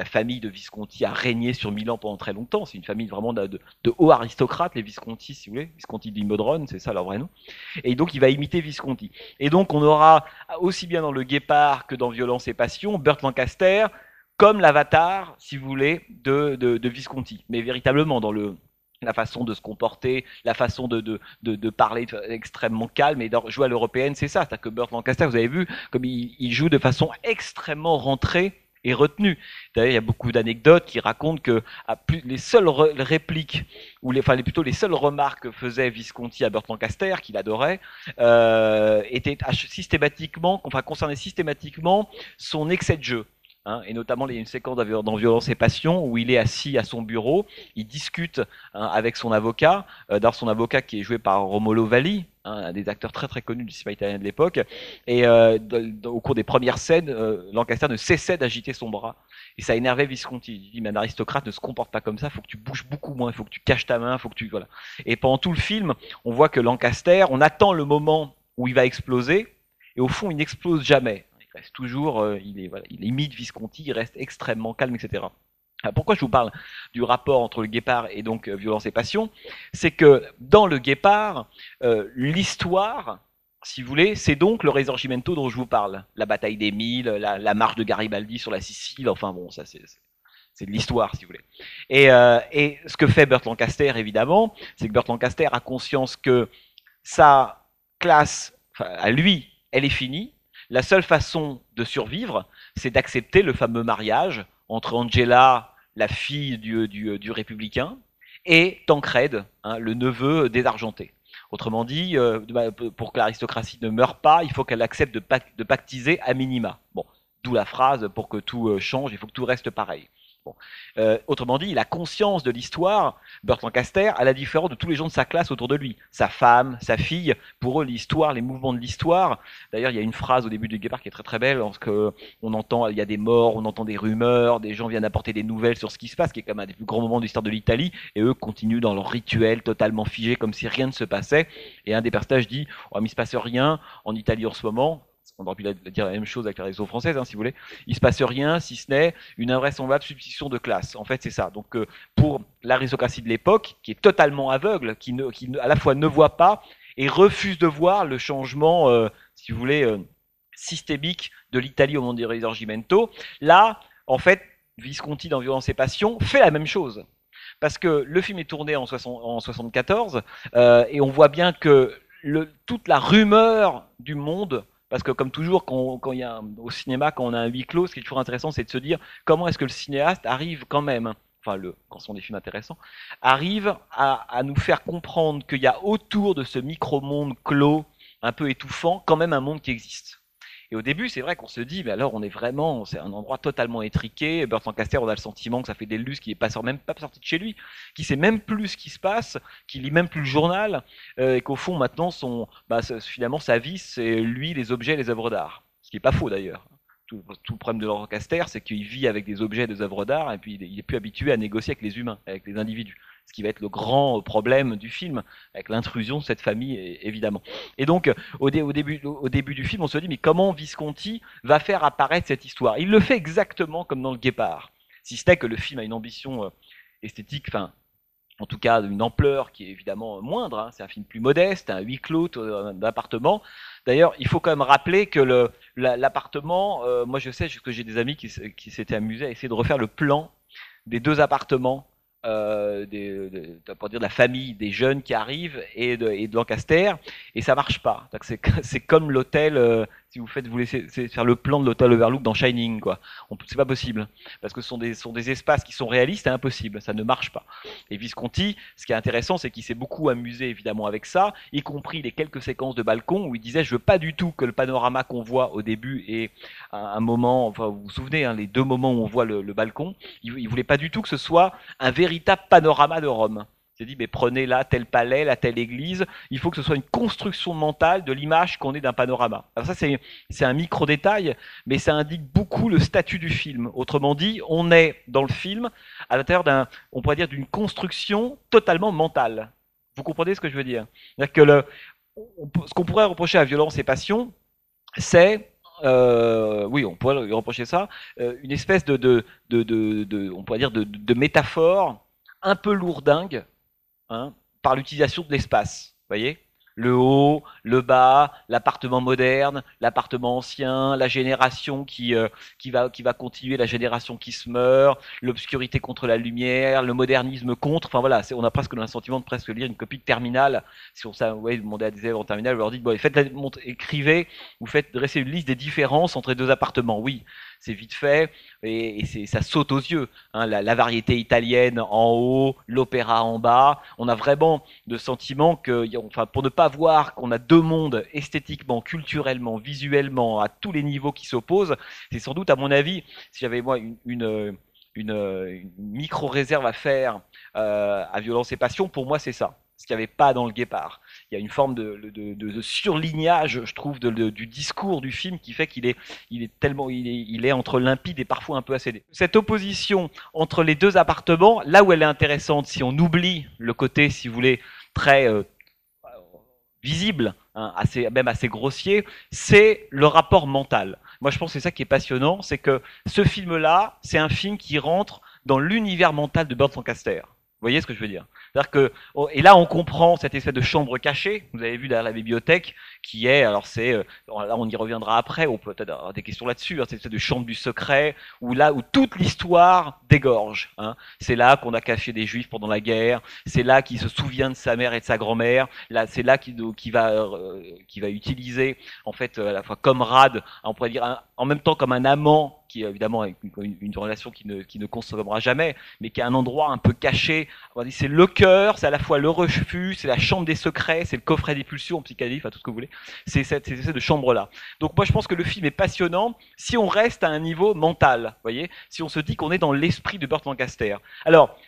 la famille de Visconti a régné sur Milan pendant très longtemps. C'est une famille vraiment de, hauts aristocrates, les Visconti, si vous voulez. Visconti di Modron, c'est ça leur vrai nom. Et donc, il va imiter Visconti. Et donc, on aura, aussi bien dans Le Guépard que dans Violence et Passion, Burt Lancaster comme l'avatar, si vous voulez, de, de, Visconti. Mais véritablement, dans le, la façon de se comporter, la façon de, de, de, parler extrêmement calme et de jouer à l'européenne, c'est ça. C'est-à-dire que Burt Lancaster, vous avez vu, comme il, il joue de façon extrêmement rentrée est retenu. D'ailleurs, il y a beaucoup d'anecdotes qui racontent que les seules répliques, ou les, enfin plutôt les seules remarques que faisait Visconti à Burt Lancaster, qu'il adorait, euh, étaient systématiquement, enfin concernaient systématiquement son excès de jeu. Hein, et notamment il y a une séquence dans Violence et Passion où il est assis à son bureau, il discute hein, avec son avocat, euh, d'ailleurs son avocat qui est joué par Romolo Valli, hein, un des acteurs très très connus du cinéma italien de l'époque, et euh, au cours des premières scènes, euh, Lancaster ne cessait d'agiter son bras, et ça énervait Visconti. Il dit mais un aristocrate ne se comporte pas comme ça, il faut que tu bouges beaucoup moins, il faut que tu caches ta main, faut que tu voilà. Et pendant tout le film, on voit que Lancaster, on attend le moment où il va exploser, et au fond il n'explose jamais reste toujours, euh, il, est, voilà, il imite Visconti, il reste extrêmement calme, etc. pourquoi je vous parle du rapport entre le guépard et donc euh, violence et passion? C'est que dans le guépard, euh, l'histoire, si vous voulez, c'est donc le Risorgimento dont je vous parle. La bataille des Mille, la, marche de Garibaldi sur la Sicile, enfin bon, ça c'est c'est de l'histoire, si vous voulez. Et, et, ce que fait Burt Lancaster, évidemment, c'est que Burt Lancaster a conscience que sa classe, à lui, elle est finie, la seule façon de survivre, c'est d'accepter le fameux mariage entre Angela, la fille du, républicain, et Tancred, hein, le neveu désargenté. Autrement dit, euh, bah, pour que l'aristocratie ne meure pas, il faut qu'elle accepte de, de, pactiser à minima. Bon, d'où la phrase pour que tout euh, change, il faut que tout reste pareil. Euh, autrement dit, il a conscience de l'histoire, Burt Lancaster, à la différence de tous les gens de sa classe autour de lui. Sa femme, sa fille, pour eux, l'histoire, les mouvements de l'histoire. D'ailleurs, il y a une phrase au début du Guépard qui est très très belle, lorsque on entend, il y a des morts, on entend des rumeurs, des gens viennent apporter des nouvelles sur ce qui se passe, qui est comme un des plus grands moments de l'histoire de l'Italie, et eux continuent dans leur rituel totalement figé, comme si rien ne se passait. Et un des personnages dit, oh, mais il se passe rien en Italie en ce moment, on aurait pu dire la même chose avec la réseau française, hein, si vous voulez. Il se passe rien, si ce n'est une invraisemblable substitution de classe. En fait, c'est ça. Donc, euh, pour l'aristocratie de l'époque, qui est totalement aveugle, qui, ne, qui à la fois ne voit pas et refuse de voir le changement, euh, si vous voulez, euh, systémique de l'Italie au monde des Risorgimento, là, en fait, Visconti dans Violence et Passion fait la même chose. Parce que le film est tourné en, 1974 et on voit bien que toute la rumeur du monde parce que comme toujours, quand, il y a au cinéma, quand on a un huis clos, ce qui est toujours intéressant, c'est de se dire comment est-ce que le cinéaste arrive quand même, enfin le, quand ce sont des films intéressants, arrive à, à nous faire comprendre qu'il y a autour de ce micro-monde clos, un peu étouffant, quand même un monde qui existe. Et au début, c'est vrai qu'on se dit, mais alors on est vraiment, c'est un endroit totalement étriqué. Burt Lancaster, on a le sentiment que ça fait des lustres qu'il n'est pas même pas sorti de chez lui, qui sait même plus ce qui se passe, qui lit même plus le journal, euh, et qu'au fond maintenant, son, bah, finalement sa vie, c'est lui, les objets, les œuvres d'art. Ce qui est pas faux d'ailleurs. Tout, le problème de Lancaster, c'est qu'il vit avec des objets, des œuvres d'art, et puis il est plus habitué à négocier avec les humains, avec les individus ce qui va être le grand problème du film, avec l'intrusion de cette famille, évidemment. Et donc, au, début, au début du film, on se dit, mais comment Visconti va faire apparaître cette histoire? Il le fait exactement comme dans Le Guépard, si ce n'est que le film a une ambition euh, esthétique, enfin, en tout cas d'une ampleur qui est évidemment moindre. Hein. C'est un film plus modeste, un huis clos d'appartement. D'ailleurs, il faut quand même rappeler que l'appartement, euh, moi je sais que j'ai des amis qui s'étaient amusés à essayer de refaire le plan des deux appartements euh, des, pour dire de la famille des jeunes qui arrivent et de, et de Lancaster et ça marche pas. C'est comme l'hôtel euh, si vous faites, vous laissez faire le plan de l'hôtel Overlook dans Shining, quoi. C'est pas possible. Parce que ce sont des, espaces qui sont réalistes et impossibles. Ça ne marche pas. Et Visconti, ce qui est intéressant, c'est qu'il s'est beaucoup amusé, évidemment, avec ça, y compris les quelques séquences de balcon où il disait, je veux pas du tout que le panorama qu'on voit au début et un, moment, enfin, vous vous souvenez, hein, les deux moments où on voit le, balcon, il, il voulait pas du tout que ce soit un véritable panorama de Rome s'est dit, mais prenez là tel palais, là telle église. Il faut que ce soit une construction mentale de l'image qu'on est d'un panorama. Alors ça, c'est, un micro détail, mais ça indique beaucoup le statut du film. Autrement dit, on est dans le film à l'intérieur d'un, on pourrait dire, d'une construction totalement mentale. Vous comprenez ce que je veux dire? Que le, ce qu'on pourrait reprocher à violence et passion, c'est euh, oui, on pourrait lui reprocher ça, euh, une espèce de, de, de, de, on pourrait dire de métaphore un peu lourdingue Hein, par l'utilisation de l'espace. voyez? Le haut, le bas, l'appartement moderne, l'appartement ancien, la génération qui, euh, qui, va, qui va continuer, la génération qui se meurt, l'obscurité contre la lumière, le modernisme contre. Enfin voilà, on a presque le sentiment de presque lire une copie de terminale. Si on ça, ouais, demandez à des élèves en terminale, vous leur dites bon, écrivez, vous faites dresser une liste des différences entre les deux appartements. Oui, c'est vite fait et, ça saute aux yeux. Hein, la, variété italienne en haut, l'opéra en bas. On a vraiment le sentiment que, enfin, pour ne pas voir qu'on a deux mondes esthétiquement, culturellement, visuellement, à tous les niveaux qui s'opposent, c'est sans doute, à mon avis, si j'avais moi une, micro-réserve à faire euh, à violence et passion, pour moi c'est ça ce qu'il n'y avait pas dans le Guépard. Il y a une forme de, surlignage, je trouve, du discours du film qui fait qu'il est, tellement, il est, entre limpide et parfois un peu assédé. Cette opposition entre les deux appartements, là où elle est intéressante, si on oublie le côté, si vous voulez, très euh, visible, hein, assez, même assez grossier, c'est le rapport mental. Moi, je pense que c'est ça qui est passionnant, c'est que ce film-là, c'est un film qui rentre dans l'univers mental de Burt Lancaster. Vous voyez ce que je veux dire? Que, oh, et là, on comprend cette espèce de chambre cachée. Vous avez vu derrière la bibliothèque, qui est, alors c'est, euh, là, on y reviendra après. On peut peut-être avoir des questions là-dessus. Hein, cette espèce de chambre du secret, où là, où toute l'histoire dégorge. Hein. C'est là qu'on a caché des juifs pendant la guerre. C'est là qu'il se souvient de sa mère et de sa grand-mère. Là, c'est là qu'il qui va, euh, qui va utiliser, en fait, à la fois comme rad, on pourrait dire, en même temps comme un amant qui est évidemment une, une, relation qui ne, qui ne consommera jamais, mais qui est un endroit un peu caché. C'est le cœur, c'est à la fois le refus, c'est la chambre des secrets, c'est le coffret des pulsions, psychanalyse, enfin tout ce que vous voulez. C'est cette, cette chambre-là. Donc moi je pense que le film est passionnant si on reste à un niveau mental, voyez, si on se dit qu'on est dans l'esprit de Burt Lancaster. Alors,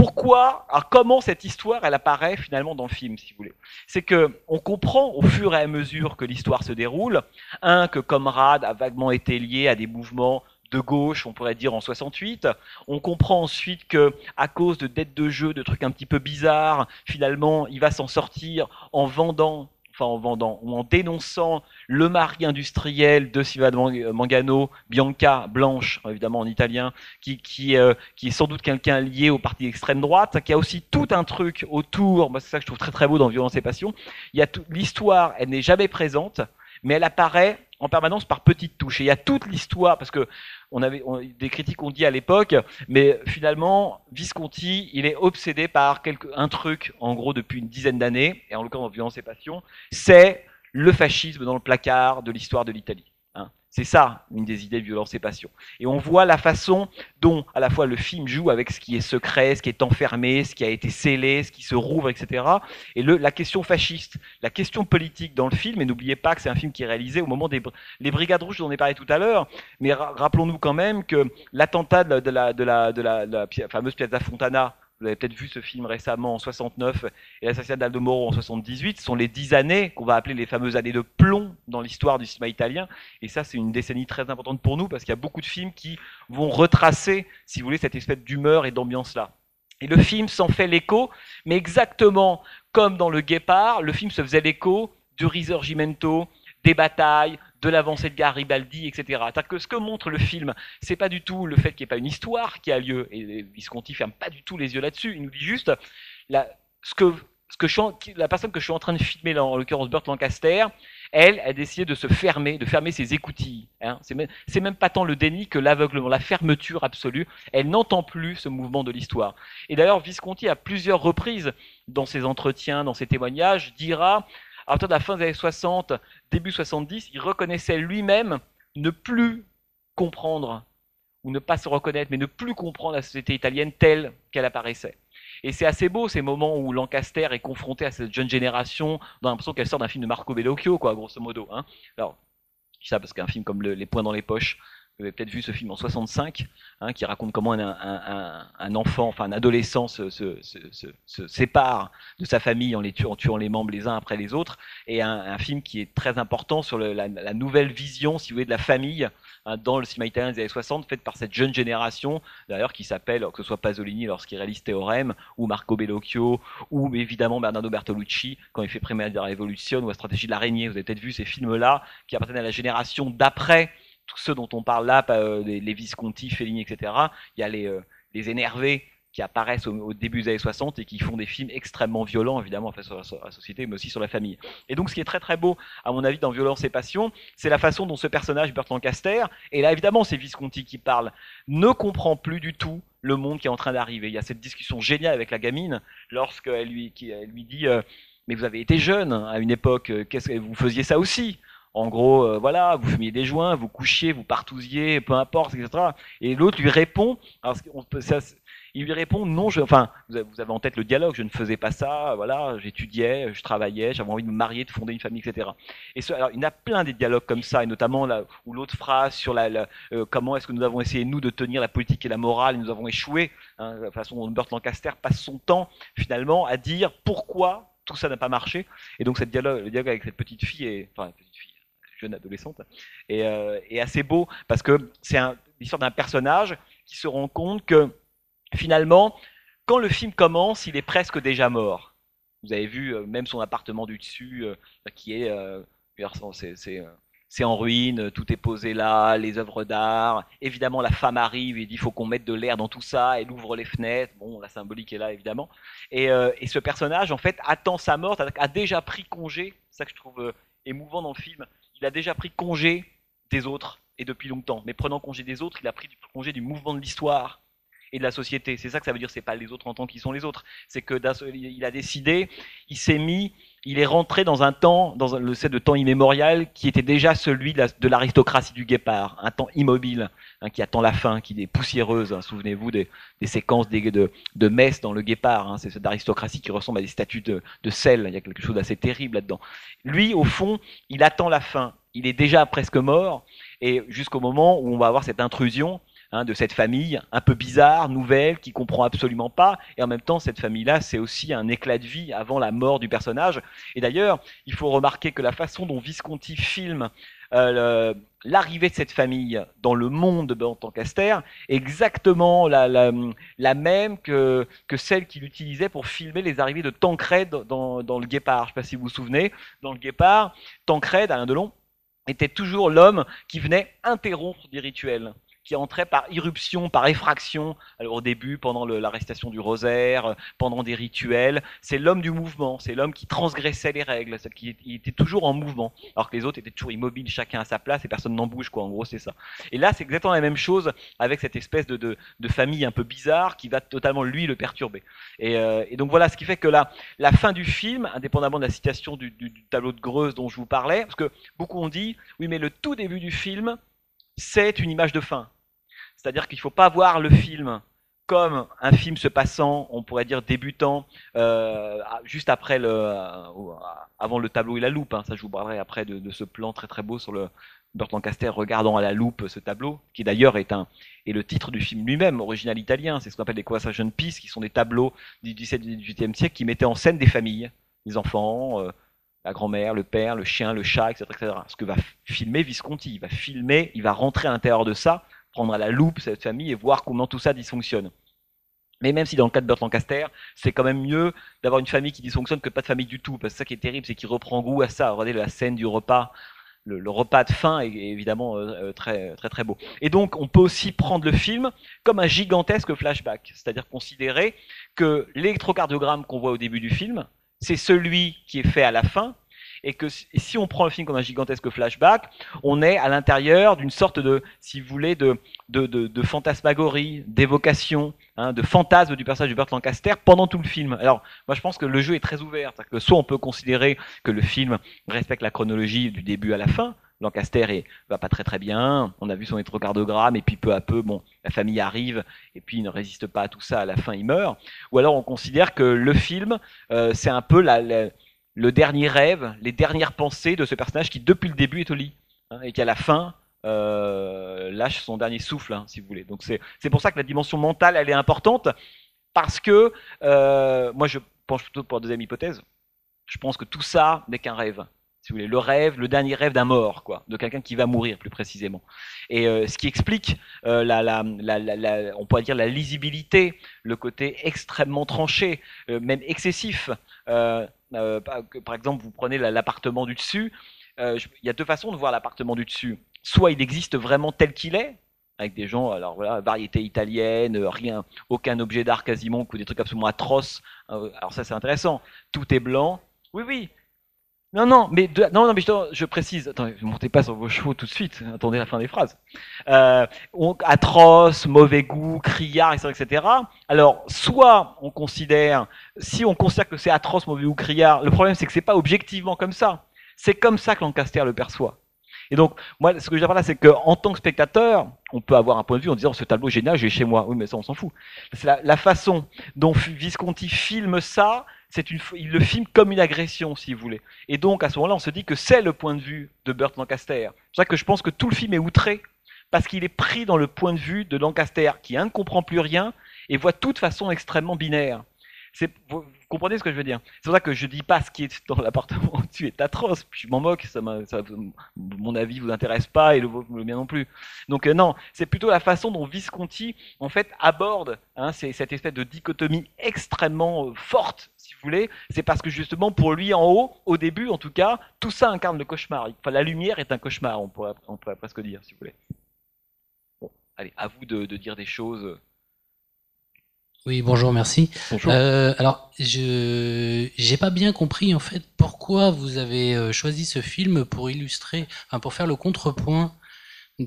pourquoi, alors comment cette histoire, elle apparaît finalement dans le film, si vous voulez C'est que on comprend au fur et à mesure que l'histoire se déroule, un que Comrade a vaguement été lié à des mouvements de gauche, on pourrait dire en 68. On comprend ensuite que à cause de dettes de jeu, de trucs un petit peu bizarres, finalement, il va s'en sortir en vendant en vendant ou en dénonçant le mari industriel de Silva Mangano, Bianca Blanche, évidemment en italien, qui, qui, euh, qui est sans doute quelqu'un lié au parti d'extrême droite, qui a aussi tout un truc autour, c'est ça que je trouve très très beau dans Violence et Passion, l'histoire, elle n'est jamais présente, mais elle apparaît en permanence par petites touches. Et il y a toute l'histoire, parce que des critiques ont dit à l'époque, mais finalement Visconti, il est obsédé par quelque, un truc, en gros depuis une dizaine d'années, et en l'occurrence en Violence et Passion, c'est le fascisme dans le placard de l'histoire de l'Italie. C'est ça, une des idées de violence et passion. Et on voit la façon dont, à la fois, le film joue avec ce qui est secret, ce qui est enfermé, ce qui a été scellé, ce qui se rouvre, etc. Et le, la question fasciste, la question politique dans le film, et n'oubliez pas que c'est un film qui est réalisé au moment des les Brigades Rouges dont on a parlé tout à l'heure, mais rappelons-nous quand même que l'attentat de la, de la, de la, de la fameuse Piazza Fontana vous avez peut-être vu ce film récemment en 69 et l'assassinat d'Aldo Moro en 78, ce sont les dix années qu'on va appeler les fameuses années de plomb dans l'histoire du cinéma italien. Et ça, c'est une décennie très importante pour nous parce qu'il y a beaucoup de films qui vont retracer, si vous voulez, cette espèce d'humeur et d'ambiance-là. Et le film s'en fait l'écho, mais exactement comme dans Le Guépard, le film se faisait l'écho du Risorgimento, des batailles, de l'avancée de Garibaldi, etc. C'est-à-dire que ce que montre le film, c'est pas du tout le fait qu'il n'y ait pas une histoire qui a lieu, et Visconti ferme pas du tout les yeux là-dessus, il nous dit juste, la, ce que, ce que je la personne que je suis en train de filmer, en l'occurrence Burt Lancaster, elle a décidé de se fermer, de fermer ses écoutilles. Hein. C'est même, même, pas tant le déni que l'aveuglement, la fermeture absolue. Elle n'entend plus ce mouvement de l'histoire. Et d'ailleurs, Visconti, à plusieurs reprises, dans ses entretiens, dans ses témoignages, dira, à partir de la fin des années 60, début 70, il reconnaissait lui-même ne plus comprendre ou ne pas se reconnaître, mais ne plus comprendre la société italienne telle qu'elle apparaissait. Et c'est assez beau ces moments où Lancaster est confronté à cette jeune génération, on a l'impression qu'elle sort d'un film de Marco Bellocchio, quoi, grosso modo. Hein. Alors, je sais ça parce qu'un film comme Les Points dans les poches, vous avez peut-être vu ce film en 65, hein, qui raconte comment un, enfant, enfin un adolescent se, sépare de sa famille en les tuant, en tuant les membres les uns après les autres, et un, film qui est très important sur la, nouvelle vision, si vous voulez, de la famille hein, dans le cinéma italien des années 60, faite par cette jeune génération, d'ailleurs, qui s'appelle, que ce soit Pasolini lorsqu'il réalise Théorème, ou Marco Bellocchio, ou évidemment Bernardo Bertolucci quand il fait la Révolution ou La stratégie de l'araignée. Vous avez peut-être vu ces films-là qui appartiennent à la génération d'après tous ceux dont on parle là, euh, les, Visconti, Fellini, etc., il y a les, euh, les énervés qui apparaissent au, début des années 60 et qui font des films extrêmement violents, évidemment, face sur la, société, mais aussi sur la famille. Et donc, ce qui est très très beau, à mon avis, dans Violence et Passion, c'est la façon dont ce personnage, Burt Lancaster, et là, évidemment, c'est Visconti qui parle, ne comprend plus du tout le monde qui est en train d'arriver. Il y a cette discussion géniale avec la gamine, lorsqu'elle lui, lui dit euh, Mais vous avez été jeune à une époque, qu'est-ce que vous faisiez ça aussi? En gros, euh, voilà, vous fumiez des joints, vous couchiez, vous partousiez, peu importe, etc. Et l'autre lui répond, alors on peut, il lui répond non, je, vous avez en tête le dialogue, je ne faisais pas ça, voilà, j'étudiais, je travaillais, j'avais envie de me marier, de fonder une famille, etc. Et alors, il y a plein des dialogues comme ça, et notamment où l'autre phrase sur la, euh, comment est-ce que nous avons essayé nous de tenir la politique et la morale, et nous avons échoué. Hein, la façon dont Burt Lancaster passe son temps finalement à dire pourquoi tout ça n'a pas marché. Et donc cette dialogue, le dialogue avec cette petite fille est, petite fille jeune adolescente, et, euh, assez beau parce que c'est l'histoire d'un personnage qui se rend compte que finalement, quand le film commence, il est presque déjà mort. Vous avez vu euh, même son appartement du dessus euh, qui est, c'est en ruine, tout est posé là, les œuvres d'art. Évidemment, la femme arrive et dit il faut qu'on mette de l'air dans tout ça. Elle ouvre les fenêtres. Bon, la symbolique est là, évidemment. Et, et ce personnage, en fait, attend sa mort, a déjà pris congé. C'est ça que je trouve émouvant dans le film il a déjà pris congé des autres, et depuis longtemps. Mais prenant congé des autres, il a pris congé du mouvement de l'histoire et de la société. C'est ça que ça veut dire, c'est pas les autres en tant qu'ils sont les autres. C'est que il a décidé, il s'est mis, il est rentré dans un temps, dans le set de temps immémorial qui était déjà celui de l'aristocratie du guépard, un temps immobile hein, qui attend la fin, qui est poussiéreuse. Hein. Souvenez-vous des, séquences de, de messe dans le guépard. Hein. C'est cette aristocratie qui ressemble à des statues de, de sel. Il y a quelque chose d'assez terrible là-dedans. Lui, au fond, il attend la fin. Il est déjà presque mort et jusqu'au moment où on va avoir cette intrusion Hein, de cette famille un peu bizarre, nouvelle, qui comprend absolument pas. Et en même temps, cette famille-là, c'est aussi un éclat de vie avant la mort du personnage. Et d'ailleurs, il faut remarquer que la façon dont Visconti filme euh, l'arrivée de cette famille dans le monde de Lancaster est exactement la, même que, que celle qu'il utilisait pour filmer les arrivées de Tancred dans, dans le Guépard. Je ne sais pas si vous vous souvenez, dans le Guépard, Tancred, Alain Delon, était toujours l'homme qui venait interrompre des rituels qui entrait par irruption, par effraction, alors au début, pendant l'arrestation du rosaire, euh, pendant des rituels. C'est l'homme du mouvement, c'est l'homme qui transgressait les règles, qui il était toujours en mouvement, alors que les autres étaient toujours immobiles, chacun à sa place, et personne n'en bouge, quoi. En gros, c'est ça. Et là, c'est exactement la même chose avec cette espèce de, famille un peu bizarre qui va totalement, lui, le perturber. Et, euh, donc voilà, ce qui fait que la, la fin du film, indépendamment de la citation du tableau de Greuze dont je vous parlais, parce que beaucoup ont dit, oui, mais le tout début du film, c'est une image de fin. C'est-à-dire qu'il ne faut pas voir le film comme un film se passant, on pourrait dire débutant, euh, juste après le, euh, avant le tableau et la loupe. Hein. Ça, je vous parlerai après de, ce plan très très beau sur le Burt Lancaster regardant à la loupe ce tableau, qui d'ailleurs est un est le titre du film lui-même, original italien. C'est ce qu'on appelle les conversation pieces, qui sont des tableaux du XVIIe siècle qui mettaient en scène des familles, des enfants. Euh, la grand-mère, le père, le chien, le chat, etc., etc. Ce que va filmer Visconti, il va filmer, il va rentrer à l'intérieur de ça, prendre à la loupe cette famille et voir comment tout ça dysfonctionne. Mais même si dans le cas de Burt Lancaster, c'est quand même mieux d'avoir une famille qui dysfonctionne que pas de famille du tout. Parce que ça qui est terrible, c'est qu'il reprend goût à ça. Regardez la scène du repas. Le, repas de fin est évidemment euh, euh, très très très beau. Et donc on peut aussi prendre le film comme un gigantesque flashback, c'est-à-dire considérer que l'électrocardiogramme qu'on voit au début du film, c'est celui qui est fait à la fin, et que si on prend le film comme un gigantesque flashback, on est à l'intérieur d'une sorte de, si vous voulez, de, de, de, fantasmagorie, d'évocation, hein, de fantasme du personnage de Burt Lancaster pendant tout le film. Alors, moi, je pense que le jeu est très ouvert. Que soit on peut considérer que le film respecte la chronologie du début à la fin, Lancaster va pas très très bien. On a vu son électrocardiogramme et puis peu à peu, la famille arrive et puis il ne résiste pas à tout ça. À la fin, il meurt. Ou alors on considère que le film, euh, c'est un peu le dernier rêve, les dernières pensées de ce personnage qui depuis le début est au lit hein, et qui à la fin euh, lâche son dernier souffle, hein, si vous voulez. Donc c'est pour ça que la dimension mentale, elle est importante parce que euh, moi je pense plutôt pour la deuxième hypothèse. Je pense que tout ça n'est qu'un rêve si vous voulez, le rêve, le dernier rêve d'un mort, quoi, de quelqu'un qui va mourir plus précisément. Et euh, ce qui explique euh, la, la, la, on pourrait dire la lisibilité, le côté extrêmement tranché, euh, même excessif. par exemple, vous prenez l'appartement du dessus. il y a deux façons de voir l'appartement du dessus. Soit il existe vraiment tel qu'il est, avec des gens, alors voilà, variété italienne, rien, aucun objet d'art quasiment, ou des trucs absolument atroces. alors ça c'est intéressant. Tout est blanc. Oui, oui, non, non, mais, non, non, mais je, précise. Attendez, ne montez pas sur vos chevaux tout de suite. Attendez la fin des phrases. Euh, atroce, mauvais goût, criard, etc., etc. Alors, soit on considère, si on considère que c'est atroce, mauvais goût, criard, le problème c'est que c'est pas objectivement comme ça. C'est comme ça que Lancaster le perçoit. Et donc, moi, ce que je veux dire là, c'est qu'en tant que spectateur, on peut avoir un point de vue en disant ce tableau est génial, j'ai chez moi. Oui, mais ça, on s'en fout. C'est la, façon dont Visconti filme ça, c'est une, il le filme comme une agression, si vous voulez. Et donc, à ce moment-là, on se dit que c'est le point de vue de Burt Lancaster. C'est pour ça que je pense que tout le film est outré, parce qu'il est pris dans le point de vue de Lancaster, qui, un, ne comprend plus rien, et voit toute façon extrêmement binaire. Vous comprenez ce que je veux dire? C'est pour ça que je dis pas ce qui est dans l'appartement au-dessus est atroce, puis je m'en moque, mon avis vous intéresse pas et le, le mien non plus. Donc euh, non, c'est plutôt la façon dont Visconti en fait aborde hein, cette espèce de dichotomie extrêmement euh, forte, si vous voulez. C'est parce que justement pour lui en haut, au début en tout cas, tout ça incarne le cauchemar. Enfin, la lumière est un cauchemar, on pourrait, on pourrait presque dire, si vous voulez. Bon, allez, à vous de, de dire des choses oui, bonjour, merci. Euh, alors, je j'ai pas bien compris en fait pourquoi vous avez euh, choisi ce film pour illustrer, enfin, pour faire le contrepoint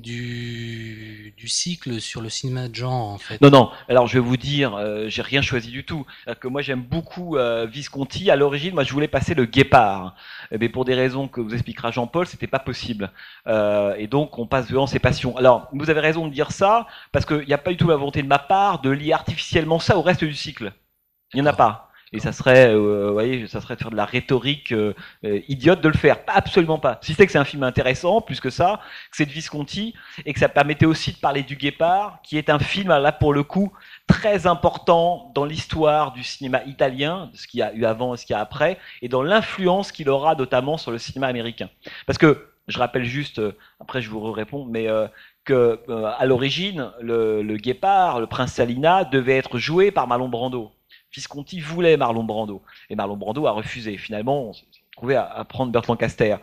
du, du cycle sur le cinéma de genre en fait. Non non, alors je vais vous dire, euh, j'ai rien choisi du tout. Que moi j'aime beaucoup euh, Visconti. À l'origine, moi je voulais passer le Guépard, mais pour des raisons que vous expliquera Jean-Paul, c'était pas possible. Euh, et donc on passe devant ses passions. Alors vous avez raison de dire ça parce qu'il n'y a pas du tout la volonté de ma part de lier artificiellement ça au reste du cycle. Il n'y en a pas. Et ça serait, euh, vous voyez, ça serait de faire de la rhétorique euh, euh, idiote de le faire. Absolument pas. Si c'est que c'est un film intéressant, plus que ça, que c'est de Visconti, et que ça permettait aussi de parler du Guépard, qui est un film, là pour le coup, très important dans l'histoire du cinéma italien, de ce qu'il y a eu avant et ce qu'il y a après, et dans l'influence qu'il aura notamment sur le cinéma américain. Parce que, je rappelle juste, après je vous réponds, mais que à l'origine, le, le Guépard, le prince Salina, devait être joué par Marlon Brando. Visconti voulait Marlon Brando. Et Marlon Brando a refusé. Finalement, on s'est trouvé à, prendre Burt Lancaster.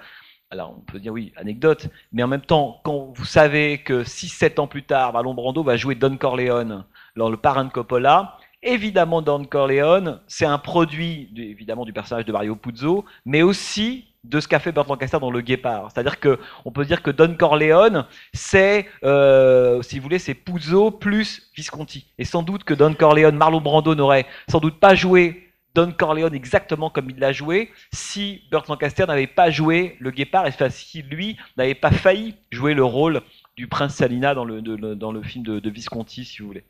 Alors, on peut dire oui, anecdote, mais en même temps, quand vous savez que 6-7 ans plus tard, Marlon Brando va jouer Don Corleone dans Le Parrain de Coppola, évidemment, Don Corleone, c'est un produit, évidemment, du personnage de Mario Puzo, mais aussi de ce qu'a fait Burt Lancaster dans Le Guépard. C'est-à-dire que on peut dire que Don Corleone, c'est, euh, si vous voulez, c'est Puzo plus Visconti. Et sans doute que Don Corleone, Marlon Brando n'aurait sans doute pas joué Don Corleone exactement comme il l'a joué si Burt Lancaster n'avait pas joué Le Guépard et si lui n'avait pas failli jouer le rôle du prince Salina dans le, dans le film de, Visconti, si vous voulez.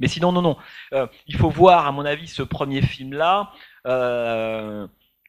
Mais sinon, non, non. Euh, il faut voir, à mon avis, ce premier film-là. Euh,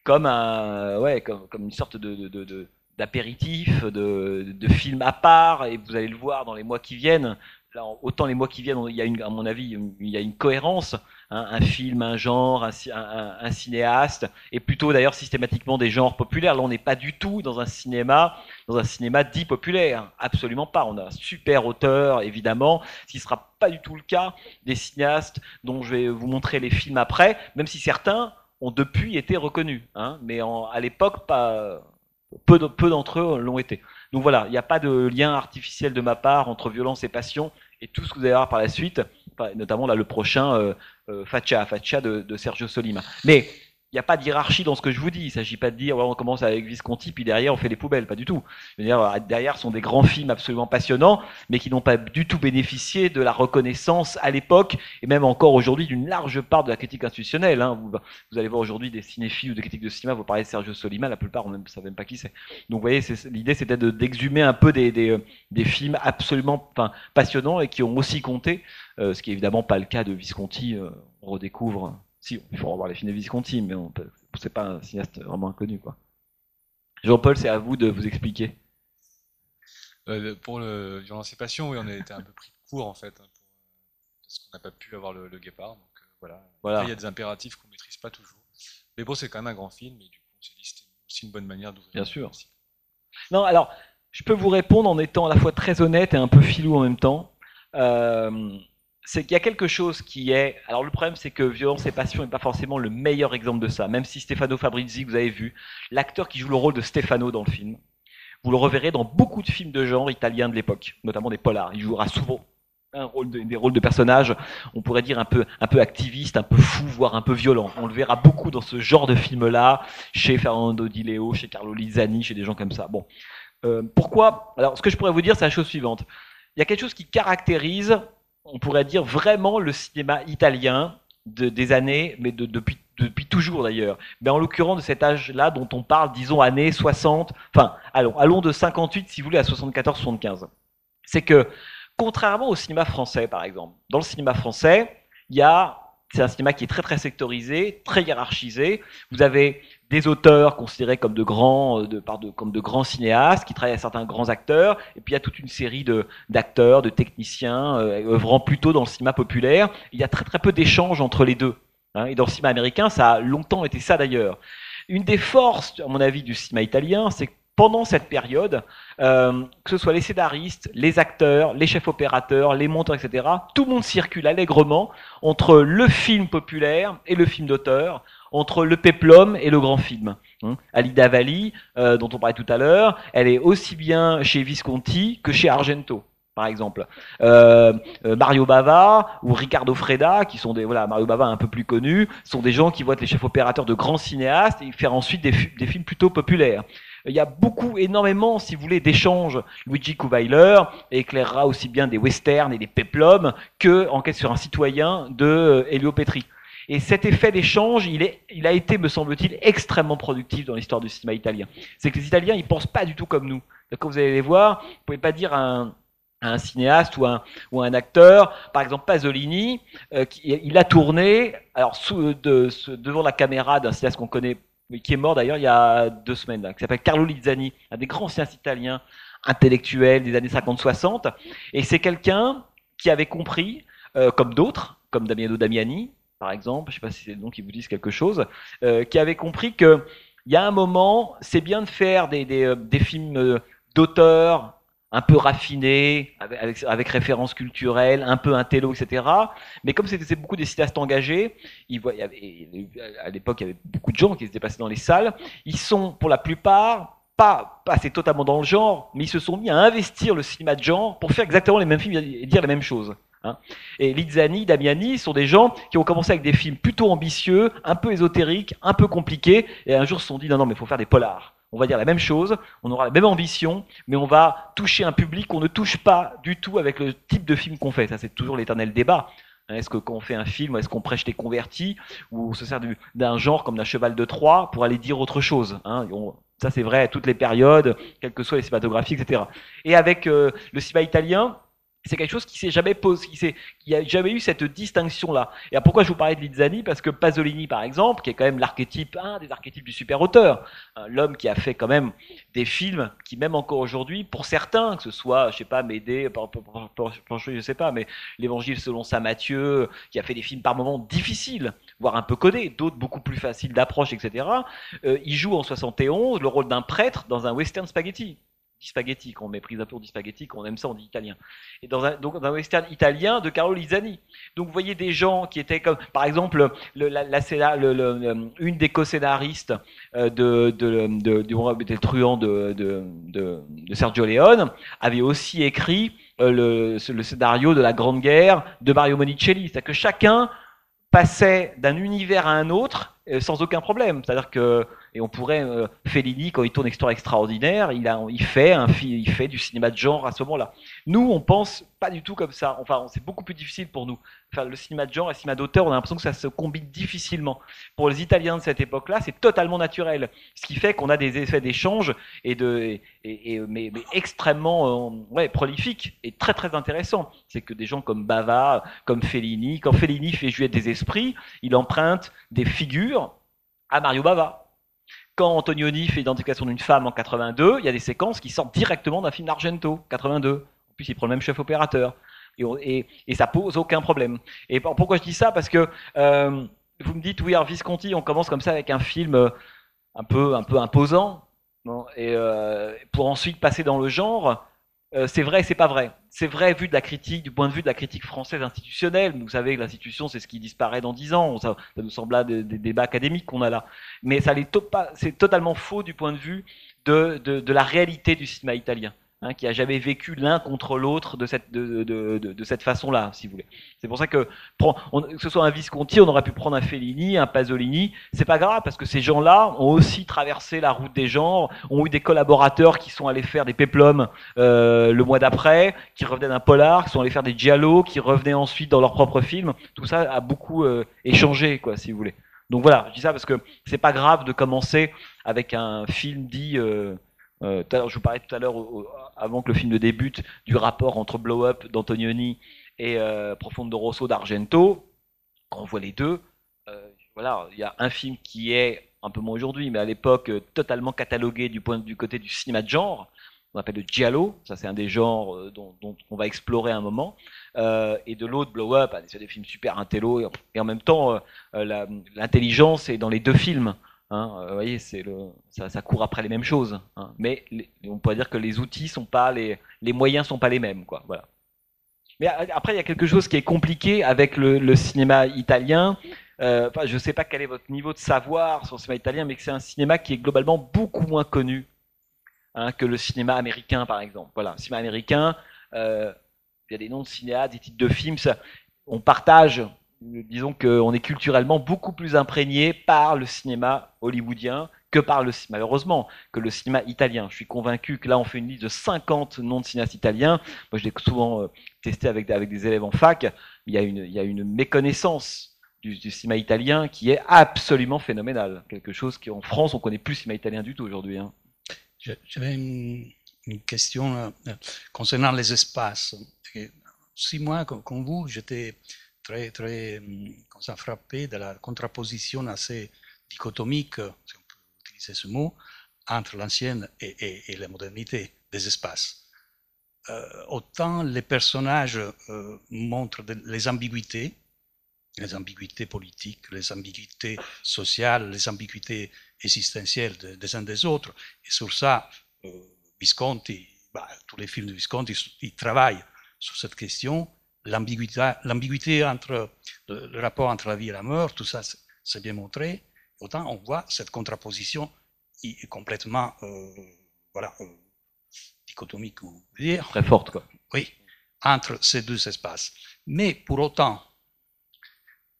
comme un, ouais, comme, comme une sorte de, d'apéritif, de, de, film à part, et vous allez le voir dans les mois qui viennent. Là, autant les mois qui viennent, il y a une, à mon avis, il y a une cohérence, hein, un film, un genre, un, cinéaste, et plutôt d'ailleurs systématiquement des genres populaires. Là, on n'est pas du tout dans un cinéma, dans un cinéma dit populaire, absolument pas. On a un super auteur, évidemment, ce qui sera pas du tout le cas des cinéastes dont je vais vous montrer les films après, même si certains ont depuis été reconnus, hein, mais à l'époque, pas peu, peu d'entre eux l'ont été. Donc voilà, il n'y a pas de lien artificiel de ma part entre violence et passion, et tout ce que vous allez voir par la suite notamment là le prochain euh, euh de, de Sergio Solima. Mais il n'y a pas d'hierarchie dans ce que je vous dis. Il ne s'agit pas de dire on commence avec Visconti, puis derrière on fait les poubelles. Pas du tout. dire, derrière sont des grands films absolument passionnants, mais qui n'ont pas du tout bénéficié de la reconnaissance à l'époque, et même encore aujourd'hui d'une large part de la critique institutionnelle. Hein. Vous, allez voir aujourd'hui des cinéphiles ou des critiques de cinéma, vous parlez de Sergio Solima, la plupart on ne savent même pas qui c'est. Donc vous voyez, l'idée c'était d'exhumer un peu des, des, des films absolument enfin, passionnants et qui ont aussi compté, euh, ce qui est évidemment pas le cas de Visconti. Euh, on redécouvre si, il faut revoir les films de Visconti, mais c'est pas un cinéaste vraiment inconnu. quoi. Jean-Paul, c'est à vous de vous expliquer. Euh, pour le Violence et Passion, oui, on a été un peu pris de court en fait, hein, pour, euh, parce qu'on n'a pas pu avoir le, guépard. Donc euh, voilà. voilà. il y a des impératifs qu'on maîtrise pas toujours. Mais bon, c'est quand même un grand film, et du coup, c'est aussi une bonne manière d'ouvrir. Bien sûr. Non, alors, je peux vous répondre en étant à la fois très honnête et un peu filou en même temps. Euh, c'est qu'il y a quelque chose qui est. Alors le problème, c'est que Violence et Passion n'est pas forcément le meilleur exemple de ça. Même si Stefano Fabrizi, vous avez vu, l'acteur qui joue le rôle de Stefano dans le film, vous le reverrez dans beaucoup de films de genre italiens de l'époque, notamment des polars. Il jouera souvent un rôle des rôles de personnages, on pourrait dire un peu, un peu activiste, un peu fou, voire un peu violent. On le verra beaucoup dans ce genre de film-là, chez Fernando Di Leo, chez Carlo Lizani, chez des gens comme ça. Bon, euh, pourquoi? Alors, ce que je pourrais vous dire, c'est la chose suivante. Il y a quelque chose qui caractérise on pourrait dire vraiment le cinéma italien de, des années, mais depuis, toujours d'ailleurs. Mais en l'occurrence de cet âge-là dont on parle, disons années 60, enfin, allons, allons de 58 si vous voulez à 74-75. C'est que, contrairement au cinéma français par exemple, dans le cinéma français, il y a c'est un cinéma qui est très très sectorisé, très hiérarchisé. Vous avez des auteurs considérés comme de grands, euh, de, comme de grands cinéastes, qui travaillent à certains grands acteurs, et puis il y a toute une série de d'acteurs, de techniciens euh, œuvrant plutôt dans le cinéma populaire. Il y a très très peu d'échanges entre les deux. Hein. Et dans le cinéma américain, ça a longtemps été ça d'ailleurs. Une des forces, à mon avis, du cinéma italien, c'est que pendant cette période, euh, que ce soit les scénaristes, les acteurs, les chefs opérateurs, les monteurs, etc., tout le monde circule allègrement entre le film populaire et le film d'auteur, entre le peplum et le grand film. Hein. Alida Valli, euh, dont on parlait tout à l'heure, elle est aussi bien chez Visconti que chez Argento par exemple. Euh, Mario Bava ou Ricardo Freda, qui sont des voilà Mario Bava un peu plus connus, sont des gens qui vont être les chefs opérateurs de grands cinéastes et faire ensuite des, films plutôt populaires. Il y a beaucoup, énormément, si vous voulez, d'échanges. Luigi Kuweiler éclairera aussi bien des westerns et des peplums que Enquête sur un citoyen de euh, Elio Petri. Et cet effet d'échange, il, est, il a été, me semble-t-il, extrêmement productif dans l'histoire du cinéma italien. C'est que les Italiens, ils pensent pas du tout comme nous. Quand vous allez les voir, vous pouvez pas dire à un, cinéaste ou un, ou un acteur, par exemple Pasolini, euh, qui, il a tourné alors sous, de, devant la caméra d'un cinéaste qu'on connaît qui est mort d'ailleurs il y a deux semaines, qui s'appelle Carlo Lizzani, un des grands sciences italiens intellectuels des années 50-60. Et c'est quelqu'un qui avait compris, euh, comme d'autres, comme Damiano Damiani, par exemple, je ne sais pas si c'est nom qui vous disent quelque chose, euh, qui avait compris que il y a un moment, c'est bien de faire des, des, euh, des films d'auteurs un peu raffiné, avec, avec, références culturelles, un peu intello, etc. Mais comme c'était beaucoup des cinéastes engagés, il voit, à l'époque, il y avait beaucoup de gens qui se déplaçaient dans les salles. Ils sont, pour la plupart, pas passés totalement dans le genre, mais ils se sont mis à investir le cinéma de genre pour faire exactement les mêmes films et dire les mêmes choses. Hein. Et Lizzani, Damiani sont des gens qui ont commencé avec des films plutôt ambitieux, un peu ésotériques, un peu compliqués, et un jour se sont dit non, non, mais il faut faire des polars on va dire la même chose, on aura la même ambition, mais on va toucher un public qu'on ne touche pas du tout avec le type de film qu'on fait. Ça, c'est toujours l'éternel débat. Est-ce que quand on fait un film, est-ce qu'on prêche des convertis, ou on se sert d'un genre comme d'un cheval de Troie pour aller dire autre chose hein Ça, c'est vrai à toutes les périodes, quelles que soient les cinématographies, etc. Et avec euh, le cinéma italien, c'est quelque chose qui s'est jamais posé, qui n'y a jamais eu cette distinction-là. Et pourquoi je vous parlais de Lizzani Parce que Pasolini, par exemple, qui est quand même l'archétype, un des archétypes du super-auteur, hein, l'homme qui a fait quand même des films qui, même encore aujourd'hui, pour certains, que ce soit, je sais pas, Médée, je sais pas, mais l'Évangile selon saint Matthieu, qui a fait des films par moments difficiles, voire un peu codés, d'autres beaucoup plus faciles d'approche, etc. Euh, il joue en 71 le rôle d'un prêtre dans un western spaghetti spaghetti, quand on méprise un peu, on dit spaghetti, aime ça, on dit italien. Et dans un, donc, dans un western italien de Carlo Lizzani. Donc, vous voyez des gens qui étaient comme, par exemple, le, la, la, le, une des co-scénaristes euh, de, de, de, du truand de, de, de, Sergio Leone avait aussi écrit le, le, scénario de la Grande Guerre de Mario Monicelli. C'est-à-dire que chacun passait d'un univers à un autre sans aucun problème. C'est-à-dire que et on pourrait euh, Fellini quand il tourne Histoire extraordinaire, il a, il fait un, il fait du cinéma de genre à ce moment-là. Nous, on pense pas du tout comme ça. Enfin, c'est beaucoup plus difficile pour nous. Enfin, le cinéma de genre et le cinéma d'auteur, on a l'impression que ça se combine difficilement. Pour les Italiens de cette époque-là, c'est totalement naturel. Ce qui fait qu'on a des effets d'échange et de, et, mais, extrêmement, euh, ouais, prolifiques et très très intéressants. C'est que des gens comme Bava, comme Fellini, quand Fellini fait jouer des esprits, il emprunte des figures à Mario Bava quand Antonioni fait l'identification d'une femme en 82, il y a des séquences qui sortent directement d'un film d'Argento, 82. En plus, il prend le même chef opérateur. Et, ça pose aucun problème. Et pourquoi je dis ça? Parce que euh, vous me dites, oui, Visconti, on commence comme ça avec un film euh, un peu, un peu imposant, et euh, pour ensuite passer dans le genre. Euh, c'est vrai, c'est pas vrai. C'est vrai vu de la critique, du point de vue de la critique française institutionnelle. Vous savez que l'institution, c'est ce qui disparaît dans dix ans. Ça, nous semble là des, débats académiques qu'on a là. Mais ça c'est totalement faux du point de vue de la réalité du cinéma italien. Hein, qui a jamais vécu l'un contre l'autre de cette, de, de, de, cette façon-là, si vous voulez. C'est pour ça que, que ce soit un Visconti, on aurait pu prendre un Fellini, un Pasolini, c'est pas grave, parce que ces gens-là ont aussi traversé la route des genres, ont eu des collaborateurs qui sont allés faire des péplums euh, le mois d'après, qui revenaient d'un polar, qui sont allés faire des giallo, qui revenaient ensuite dans leur propre film. Tout ça a beaucoup euh, échangé, quoi, si vous voulez. Donc voilà, je dis ça parce que c'est pas grave de commencer avec un film dit... Euh, euh, je vous parlais tout à l'heure, avant que le film ne débute, du rapport entre Blow Up d'Antonioni et euh, Profondo Rosso d'Argento. Quand on voit les deux, euh, voilà, il y a un film qui est un peu moins aujourd'hui, mais à l'époque totalement catalogué du côté du cinéma de genre. On appelle le giallo, ça c'est un des genres dont, on va explorer un moment. et de l'autre, Blow Up, c'est des films super intello, et, en même temps, l'intelligence est dans les deux films. Hein, euh, vous voyez, c'est le, ça, ça, court après les mêmes choses. Hein. mais on pourrait dire que les outils sont pas les, les moyens sont pas les mêmes, quoi. Voilà. Mais après, il y a quelque chose qui est compliqué avec le, cinéma italien. Euh, enfin, je ne sais pas quel est votre niveau de savoir sur le cinéma italien, mais c'est un cinéma qui est globalement beaucoup moins connu hein, que le cinéma américain, par exemple. Voilà, le cinéma américain, euh, il y a des noms de cinéastes, des titres de films, on partage disons qu'on est culturellement beaucoup plus imprégné par le cinéma hollywoodien que par le malheureusement que le cinéma italien. Je suis convaincu que là on fait une liste de 50 noms de cinéastes italiens. Moi je l'ai souvent euh, testé avec, avec des élèves en fac. Il y a une, il y a une méconnaissance du, cinéma italien qui est absolument phénoménale. Quelque chose qui en France on connaît plus le cinéma italien du tout aujourd'hui. Hein. J'avais une, question euh, concernant les espaces. Si moi, comme vous, j'étais très, très comme ça, frappé de la contraposition assez dichotomique, si on peut utiliser ce mot, entre l'ancienne et, et, la modernité des espaces. Euh, autant les personnages euh, montrent les ambiguïtés, les ambiguïtés politiques, les ambiguïtés sociales, les ambiguïtés existentielles des uns des autres. Et sur ça, euh, Visconti, bah, tous les films de Visconti, ils travaillent sur cette question l'ambiguïté entre le, rapport entre la vie et la mort, tout ça c'est bien montré. Autant on voit cette contraposition complètement euh, voilà, euh, dichotomique, ou dire. Très forte, quoi. Oui, entre ces deux espaces. Mais pour autant,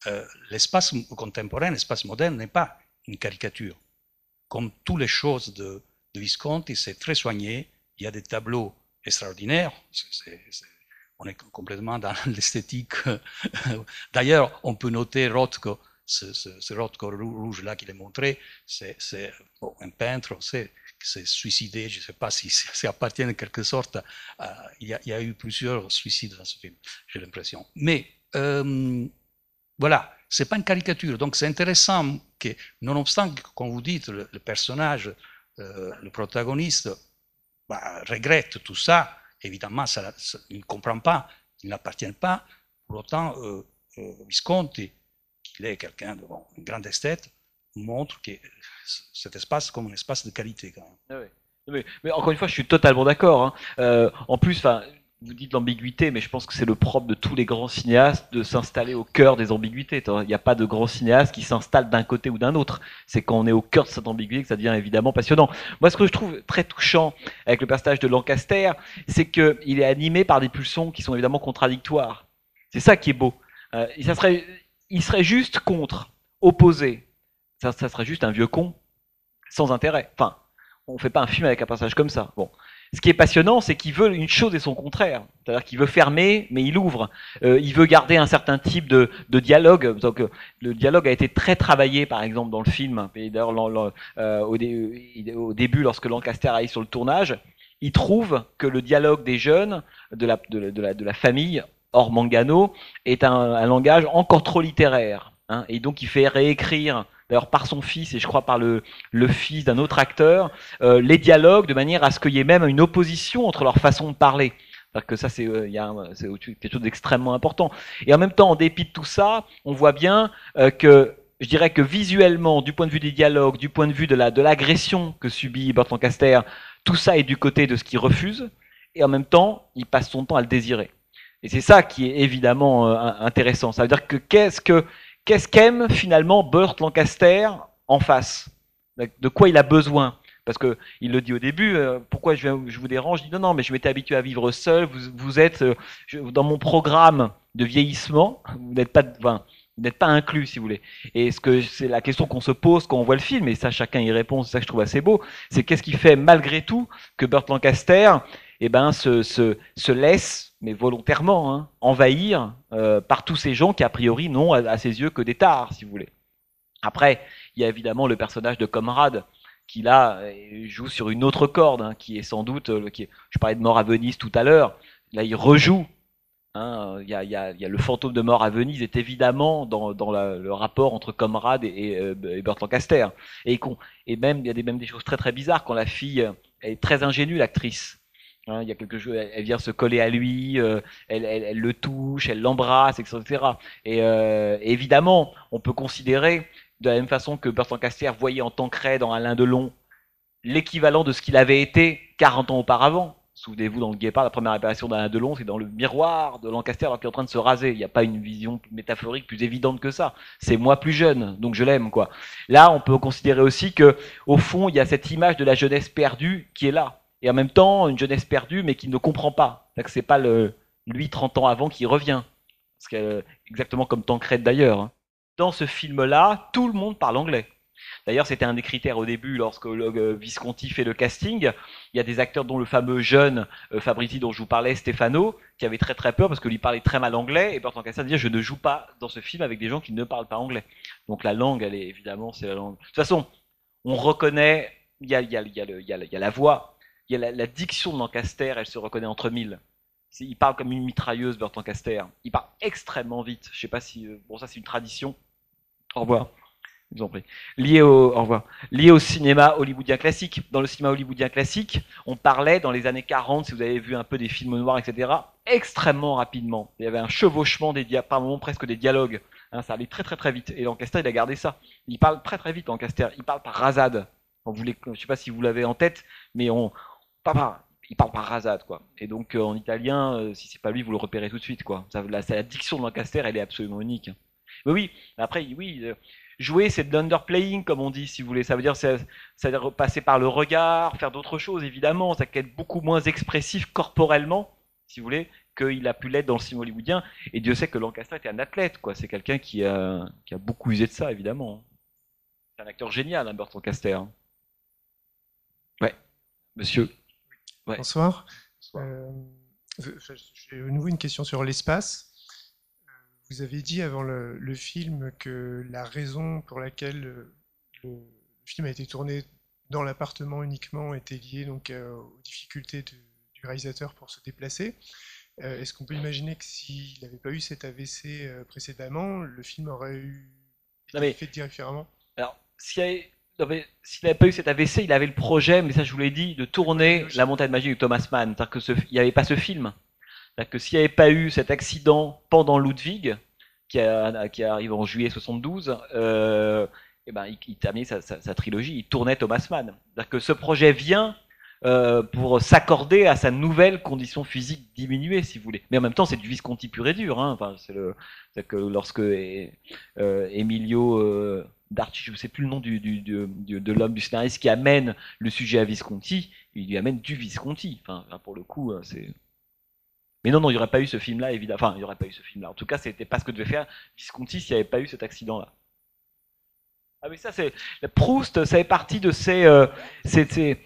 euh, l'espace contemporain, l'espace moderne n'est pas une caricature. Comme toutes les choses de, de Visconti, c'est très soigné. Il y a des tableaux extraordinaires. c'est on est complètement dans l'esthétique. D'ailleurs, on peut noter Rothko, ce, ce, Rothko rouge-là qu'il a montré, c'est un peintre, c'est s'est suicidé, je ne sais pas si ça appartient en quelque sorte, il, y a, eu plusieurs suicides dans ce film, j'ai l'impression. Mais euh, voilà, c'est pas une caricature, donc c'est intéressant que, nonobstant, comme vous dites, le, personnage, euh, le protagoniste, bah, regrette tout ça, évidemment, ça, il ne comprend pas, il n'appartient pas. Pour autant, euh, euh, Visconti, qui est quelqu'un de bon, un grand esthète, montre que cet espace comme un espace de qualité quand même. Ah mais, encore une fois, je suis totalement d'accord. Hein. Euh, en plus, vous dites l'ambiguïté, mais je pense que c'est le propre de tous les grands cinéastes de s'installer au cœur des ambiguïtés. Il n'y a pas de grand cinéaste qui s'installe d'un côté ou d'un autre. C'est quand on est au cœur de cette ambiguïté que ça devient évidemment passionnant. Moi, ce que je trouve très touchant avec le personnage de Lancaster, c'est qu'il est animé par des pulsions qui sont évidemment contradictoires. C'est ça qui est beau. Euh, ça serait, il serait juste contre, opposé. Ça, ça serait juste un vieux con, sans intérêt. Enfin, on ne fait pas un film avec un personnage comme ça. Bon. Ce qui est passionnant, c'est qu'il veut une chose et son contraire. C'est-à-dire qu'il veut fermer, mais il ouvre. Euh, il veut garder un certain type de, de dialogue. Donc, euh, le dialogue a été très travaillé, par exemple, dans le film. Et d'ailleurs, euh, au, au, début, lorsque Lancaster arrive sur le tournage, il trouve que le dialogue des jeunes, de la, de, de la famille, hors Mangano, est un, un langage encore trop littéraire. Hein, et donc, il fait réécrire d'ailleurs par son fils et je crois par le, le fils d'un autre acteur, euh, les dialogues de manière à ce qu'il y ait même une opposition entre leur façon de parler. cest que ça, c'est euh, quelque chose d'extrêmement important. Et en même temps, en dépit de tout ça, on voit bien euh, que je dirais que visuellement, du point de vue des dialogues, du point de vue de la de l'agression que subit Bert Lancaster, tout ça est du côté de ce qu'il refuse, et en même temps, il passe son temps à le désirer. Et c'est ça qui est évidemment intéressant. Ça veut dire que qu'est-ce que Qu'est-ce qu'aime finalement Burt Lancaster en face? De quoi il a besoin? Parce que il le dit au début, euh, pourquoi je, vous dérange? Je dis non, non, mais je m'étais habitué à vivre seul. Vous, êtes euh, dans mon programme de vieillissement. Vous n'êtes pas, pas inclus, si vous voulez. Et ce que c'est la question qu'on se pose quand on voit le film, et ça chacun y répond. C'est ça que je trouve assez beau. C'est qu'est-ce qui fait malgré tout que Burt Lancaster, eh ben, se, se laisse mais volontairement, hein, envahir euh, par tous ces gens qui, a priori, n'ont à, ses yeux que des tares, si vous voulez. Après, il y a évidemment le personnage de Comrade, qui là joue sur une autre corde, hein, qui est sans doute, euh, qui je parlais de Mort à Venise tout à l'heure, là il rejoue. Hein, il, y a, il, y a, le fantôme de Mort à Venise est évidemment dans, dans le rapport entre Comrade et, et, euh, et Burt Lancaster. Et, et même, il y a des, même des choses très très bizarres quand la fille est très ingénue, l'actrice. Hein, il y a quelque chose, elle, vient se coller à lui, euh, elle, elle, le touche, elle l'embrasse, etc. Et euh, évidemment, on peut considérer de la même façon que Bertrand Caster voyait en Tancred dans Alain Delon l'équivalent de ce qu'il avait été 40 ans auparavant. Souvenez-vous, dans le Guépard, la première apparition d'Alain Delon, c'est dans le miroir de Lancaster alors qu'il est en train de se raser. Il n'y a pas une vision métaphorique plus évidente que ça. C'est moi plus jeune, donc je l'aime, quoi. Là, on peut considérer aussi que, au fond, il y a cette image de la jeunesse perdue qui est là et en même temps une jeunesse perdue mais qui ne comprend pas. Que c'est pas lui 30 ans avant qui revient. Que, exactement comme Tancred d'ailleurs. Hein. Dans ce film-là, tout le monde parle anglais. D'ailleurs, c'était un des critères au début lorsque le Visconti fait le casting. Il y a des acteurs dont le fameux jeune euh, Fabrizi dont je vous parlais, Stefano, qui avait très très peur parce que lui parlait très mal anglais et Bertrand Cassel disait je ne joue pas dans ce film avec des gens qui ne parlent pas anglais. Donc la langue, elle est évidemment c'est la langue. De toute façon, on reconnaît, il y a la voix, il y a la, diction de Lancaster, elle se reconnaît entre mille. Il parle comme une mitrailleuse, Burt Lancaster. Il parle extrêmement vite. Je sais pas si. Euh, bon, ça, c'est une tradition. Au revoir. Je vous en prie. Lié au, au revoir. Lié au cinéma hollywoodien classique. Dans le cinéma hollywoodien classique, on parlait dans les années 40, si vous avez vu un peu des films noirs, etc., extrêmement rapidement. Il y avait un chevauchement des dialogues, par moments presque des dialogues. Hein, ça allait très très très vite. Et Lancaster, il a gardé ça. Il parle très très vite, Lancaster. Il parle par rasade. je ne sais pas si vous l'avez en tête, mais on, il parle par rasade, quoi. Et donc, euh, en italien, euh, si c'est pas lui, vous le repérez tout de suite, quoi. La, diction de Lancaster, elle est absolument unique. Mais oui, après, oui, euh, jouer, c'est de l'underplaying, comme on dit, si vous voulez. Ça veut dire, passer par le regard, faire d'autres choses, évidemment. Ça peut être beaucoup moins expressif corporellement, si vous voulez, qu'il a pu l'être dans le cinéma hollywoodien. Et Dieu sait que Lancaster était un athlète, quoi. C'est quelqu'un qui a, beaucoup usé de ça, évidemment. C'est un acteur génial, hein, Burt Lancaster. Ouais, monsieur. Bonsoir. Euh, j'ai de nouveau une question sur l'espace. Euh, vous avez dit avant le, film que la raison pour laquelle le, film a été tourné dans l'appartement uniquement était liée donc, euh, aux difficultés du réalisateur pour se déplacer. Est-ce qu'on peut imaginer que s'il n'avait pas eu cet AVC précédemment, le film aurait eu été fait différemment Alors, a s'il n'avait pas eu cet AVC, il avait le projet, mais ça je vous l'ai dit, de tourner La montagne magique de Thomas Mann. C'est-à-dire qu'il n'y avait pas ce film. C'est-à-dire que s'il n'y avait pas eu cet accident pendant Ludwig, qui, arrive en juillet 72, euh, et eh ben, il, terminait sa, trilogie, il tournait Thomas Mann. C'est-à-dire que ce projet vient euh, pour s'accorder à sa nouvelle condition physique diminuée, si vous voulez. Mais en même temps, c'est du Visconti pur et dur. Hein. Enfin, c'est le, que lorsque euh, Emilio euh, Darci, je ne sais plus le nom du, de l'homme du scénariste qui amène le sujet à Visconti, il lui amène du Visconti. Enfin, pour le coup, euh, c'est. Mais non, non, il n'y aurait pas eu ce film-là, évidemment. Enfin, il n'y aurait pas eu ce film-là. En tout cas, c'était pas ce que devait faire Visconti s'il n'y avait pas eu cet accident-là. Ah oui, ça c'est Proust, ça fait partie de ces, euh, c'est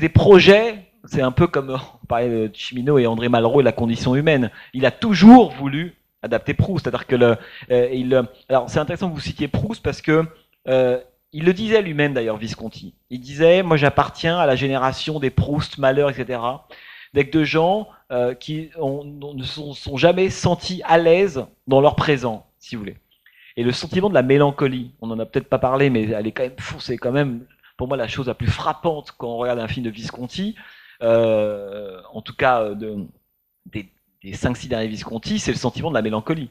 des projets. C'est un peu comme on parlait de Chimino et André Malraux et la condition humaine. Il a toujours voulu adapter Proust, c'est-à-dire que le, euh, il, alors c'est intéressant que vous citiez Proust parce que euh, il le disait lui-même d'ailleurs, Visconti. Il disait, moi j'appartiens à la génération des Proust, Malheur, etc. Avec de gens euh, qui ne sont, sont, jamais sentis à l'aise dans leur présent, si vous voulez. Et le sentiment de la mélancolie, on n'en a peut-être pas parlé, mais elle est quand même c'est quand même pour moi la chose la plus frappante quand on regarde un film de Visconti, euh, en tout cas de, des, des 5-6 derniers Visconti, c'est le sentiment de la mélancolie.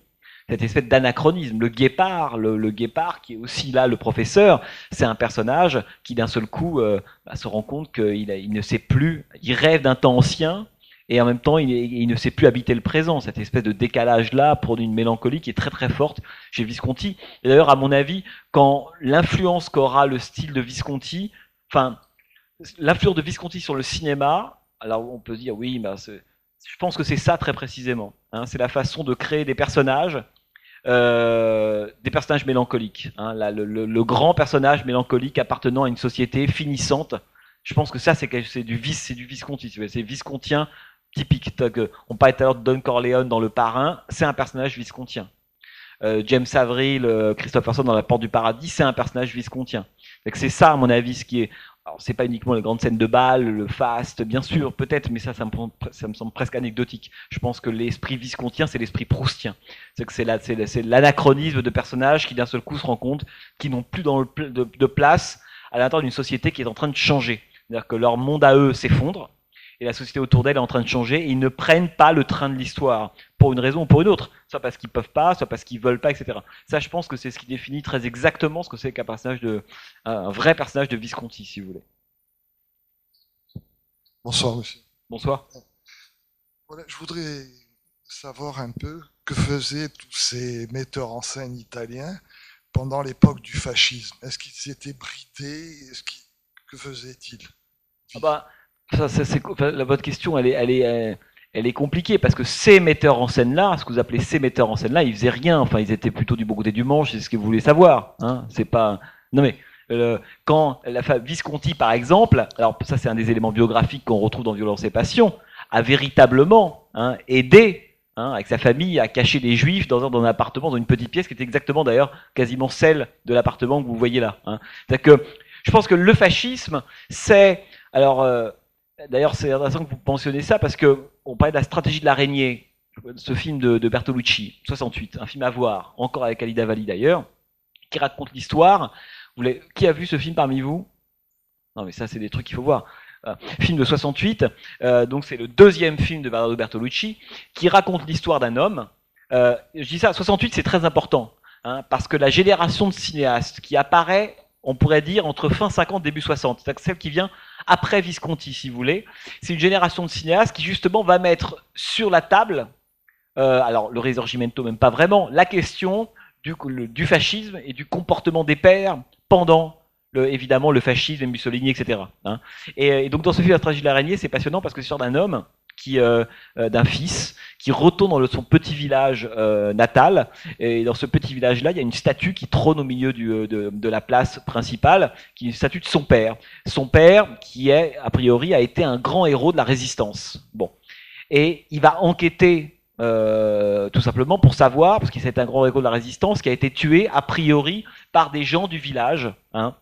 Cette espèce d'anachronisme. Le guépard, le, guépard qui est aussi là le professeur, c'est un personnage qui d'un seul coup euh, bah, se rend compte qu'il il ne sait plus, il rêve d'un temps ancien, et en même temps il, ne sait plus habiter le présent. Cette espèce de décalage-là pour une mélancolie qui est très très forte chez Visconti. Et d'ailleurs, à mon avis, quand l'influence qu'aura le style de Visconti, enfin, l'influence de Visconti sur le cinéma, alors on peut dire oui, bah, je pense que c'est ça très précisément. Hein. c'est la façon de créer des personnages. Euh, des personnages mélancoliques. Hein. le, grand personnage mélancolique appartenant à une société finissante. Je pense que ça, c'est du vice, c'est du Visconti. C'est viscontien typique. On parlait tout à l'heure de Don Corleone dans Le Parrain, c'est un personnage viscontien. Euh, James Avril, euh, Christopherson dans La Porte du Paradis, c'est un personnage viscontien. C'est ça, à mon avis, ce qui est. Alors, c'est pas uniquement les grandes scènes de bal, le faste, bien sûr, peut-être, mais ça, ça me, semble presque anecdotique. Je pense que l'esprit viscontien, c'est l'esprit proustien. C'est que c'est l'anachronisme de personnages qui, d'un seul coup, se rendent compte qu'ils n'ont plus de, de place à l'intérieur d'une société qui est en train de changer. C'est-à-dire que leur monde à eux s'effondre, et la société autour d'elle est en train de changer, et ils ne prennent pas le train de l'histoire, pour une raison ou pour une autre, soit parce qu'ils peuvent pas, soit parce qu'ils veulent pas, etc. Ça, je pense que c'est ce qui définit très exactement ce que c'est qu'un personnage de, un vrai personnage de Visconti, si vous voulez. Bonsoir, monsieur. Bonsoir. Voilà, je voudrais savoir un peu que faisaient tous ces metteurs en scène italiens pendant l'époque du fascisme. Est-ce qu'ils étaient bridés Est-ce Que faisaient-ils? Ah bah, ça, c'est, la, votre question, elle est, elle, est, elle est compliquée parce que ces metteurs en scène-là, ce que vous appelez ces metteurs en scène-là, ils faisaient rien. Enfin, ils étaient plutôt du bon côté du manche, c'est ce que vous voulez savoir. Hein c'est pas. Non mais euh, quand la Visconti, par exemple, alors ça c'est un des éléments biographiques qu'on retrouve dans Violence et Passion, a véritablement hein, aidé Hein, avec sa famille à cacher des juifs dans un, dans un, appartement, dans une petite pièce qui était exactement d'ailleurs quasiment celle de l'appartement que vous voyez là. Hein. que je pense que le fascisme, c'est alors euh, D'ailleurs, c'est intéressant que vous pensionnez ça parce que on parlait de la stratégie de l'araignée, ce film de, Bertolucci, 68, un film à voir, encore avec Alida Valli d'ailleurs, qui raconte l'histoire. Qui a vu ce film parmi vous? Non, mais ça, c'est des trucs qu'il faut voir. Euh, film de 68, euh, donc c'est le deuxième film de Bernardo Bertolucci, qui raconte l'histoire d'un homme. Euh, je dis ça, 68, c'est très important, hein, parce que la génération de cinéastes qui apparaît, on pourrait dire, entre fin 50 début 60, c'est celle qui vient après Visconti, si vous voulez. C'est une génération de cinéastes qui justement va mettre sur la table, euh, alors le Risorgimento même pas vraiment, la question du, fascisme et du comportement des pères pendant évidemment le fascisme, Mussolini, etc. Hein. Et, donc dans ce film La tragédie de l'araignée, c'est passionnant parce que c'est sur d'un homme qui euh, euh, d'un fils qui retourne dans son petit village euh, natal. Et dans ce petit village-là, il y a une statue qui trône au milieu du, de, de, la place principale, qui est une statue de son père. Son père, qui est a priori a été un grand héros de la résistance. Bon, et il va enquêter euh, tout simplement pour savoir, parce qu'il c'est un grand héros de la résistance, qui a été tué a priori par des gens du village. Hein,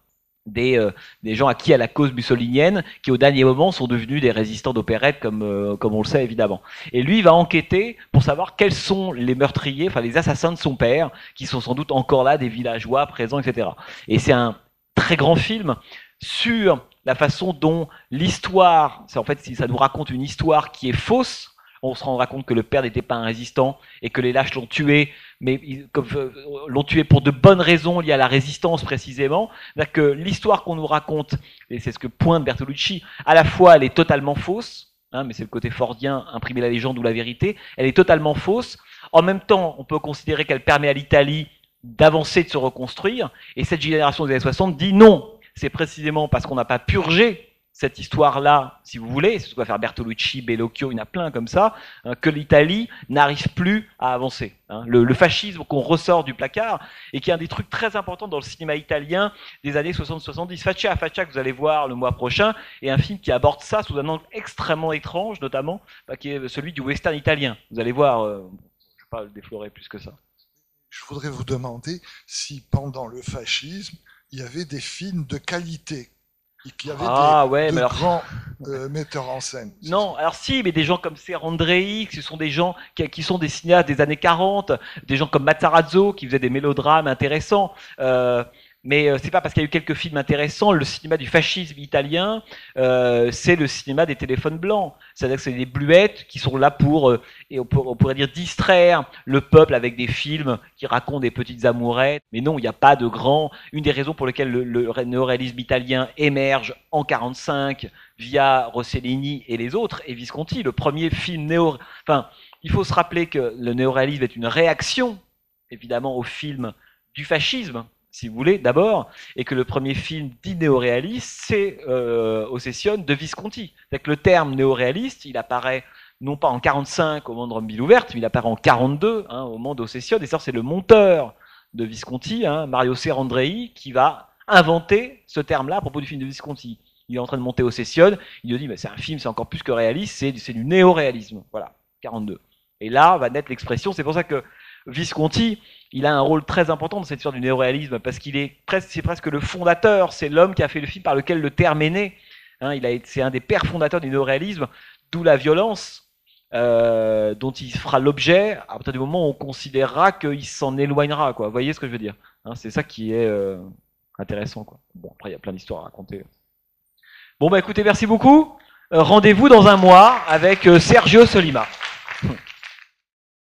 des, euh, des gens acquis à la cause mussolinienne qui au dernier moment sont devenus des résistants d'opérette comme, euh, comme on le sait évidemment. Et lui il va enquêter pour savoir quels sont les meurtriers, enfin les assassins de son père, qui sont sans doute encore là, des villageois présents, etc. Et c'est un très grand film sur la façon dont l'histoire, c'est en fait si ça nous raconte une histoire qui est fausse, on se rendra compte que le père n'était pas un résistant et que les lâches l'ont tué mais euh, l'ont tué pour de bonnes raisons liées à la résistance précisément. que l'histoire qu'on nous raconte, et c'est ce que pointe Bertolucci, à la fois elle est totalement fausse, hein, mais c'est le côté fordien, imprimer la légende ou la vérité, elle est totalement fausse. En même temps, on peut considérer qu'elle permet à l'Italie d'avancer, de se reconstruire, et cette génération des années 60 dit non, c'est précisément parce qu'on n'a pas purgé cette histoire-là, si vous voulez, c'est ce que va faire Bertolucci, Bellocchio, il y en a plein comme ça, hein, que l'Italie n'arrive plus à avancer. Hein. Le, fascisme qu'on ressort du placard, et qui est un des trucs très importants dans le cinéma italien des années 60-70. Faccia Faccia, que vous allez voir le mois prochain, est un film qui aborde ça sous un angle extrêmement étrange, notamment, bah, qui est celui du western italien. Vous allez voir, euh, je ne vais pas le déflorer plus que ça. Je voudrais vous demander si pendant le fascisme, il y avait des films de qualité avait ah, des, ouais, mais alors... grands euh, metteurs en scène. Non, alors si, mais des gens comme Serrandrei, ce sont des gens qui, qui, sont des cinéastes des années 40, des gens comme Matarazzo qui faisaient des mélodrames intéressants. Euh, mais euh, c'est pas parce qu'il y a eu quelques films intéressants. Le cinéma du fascisme italien, euh, c'est le cinéma des téléphones blancs. C'est-à-dire que c'est des bluettes qui sont là pour, euh, et on, pourrait dire, distraire le peuple avec des films qui racontent des petites amourettes. Mais non, il n'y a pas de grand. Une des raisons pour lesquelles le, néoréalisme italien émerge en 45 via Rossellini et les autres, et Visconti, le premier film néo. Enfin, il faut se rappeler que le néoréalisme est une réaction, évidemment, au film du fascisme si vous voulez, d'abord, et que le premier film dit néoréaliste, c'est euh, Ossession de Visconti. C'est que le terme néoréaliste, il apparaît non pas en 45 au moment de Rome ouverte, mais il apparaît en 42 hein, au moment d'Ossession, et ça c'est le monteur de Visconti, hein, Mario Serrandrei, qui va inventer ce terme-là à propos du film de Visconti. Il est en train de monter Ossession, il dit, mais c'est un film, c'est encore plus que réaliste, c'est du néoréalisme. Voilà, 42. Et là va naître l'expression, c'est pour ça que Visconti, il a un rôle très important dans cette histoire du néoréalisme parce qu'il est presque, c'est presque le fondateur, c'est l'homme qui a fait le film par lequel le terme est né. Hein, il a, c'est un des pères fondateurs du néoréalisme, d'où la violence euh, dont il fera l'objet à partir du moment où on considérera qu'il s'en éloignera. Quoi. Vous voyez ce que je veux dire hein, C'est ça qui est euh, intéressant. Quoi. Bon, après, il y a plein d'histoires à raconter. Bon, bah écoutez, merci beaucoup. Euh, rendez-vous dans un mois avec Sergio Solima.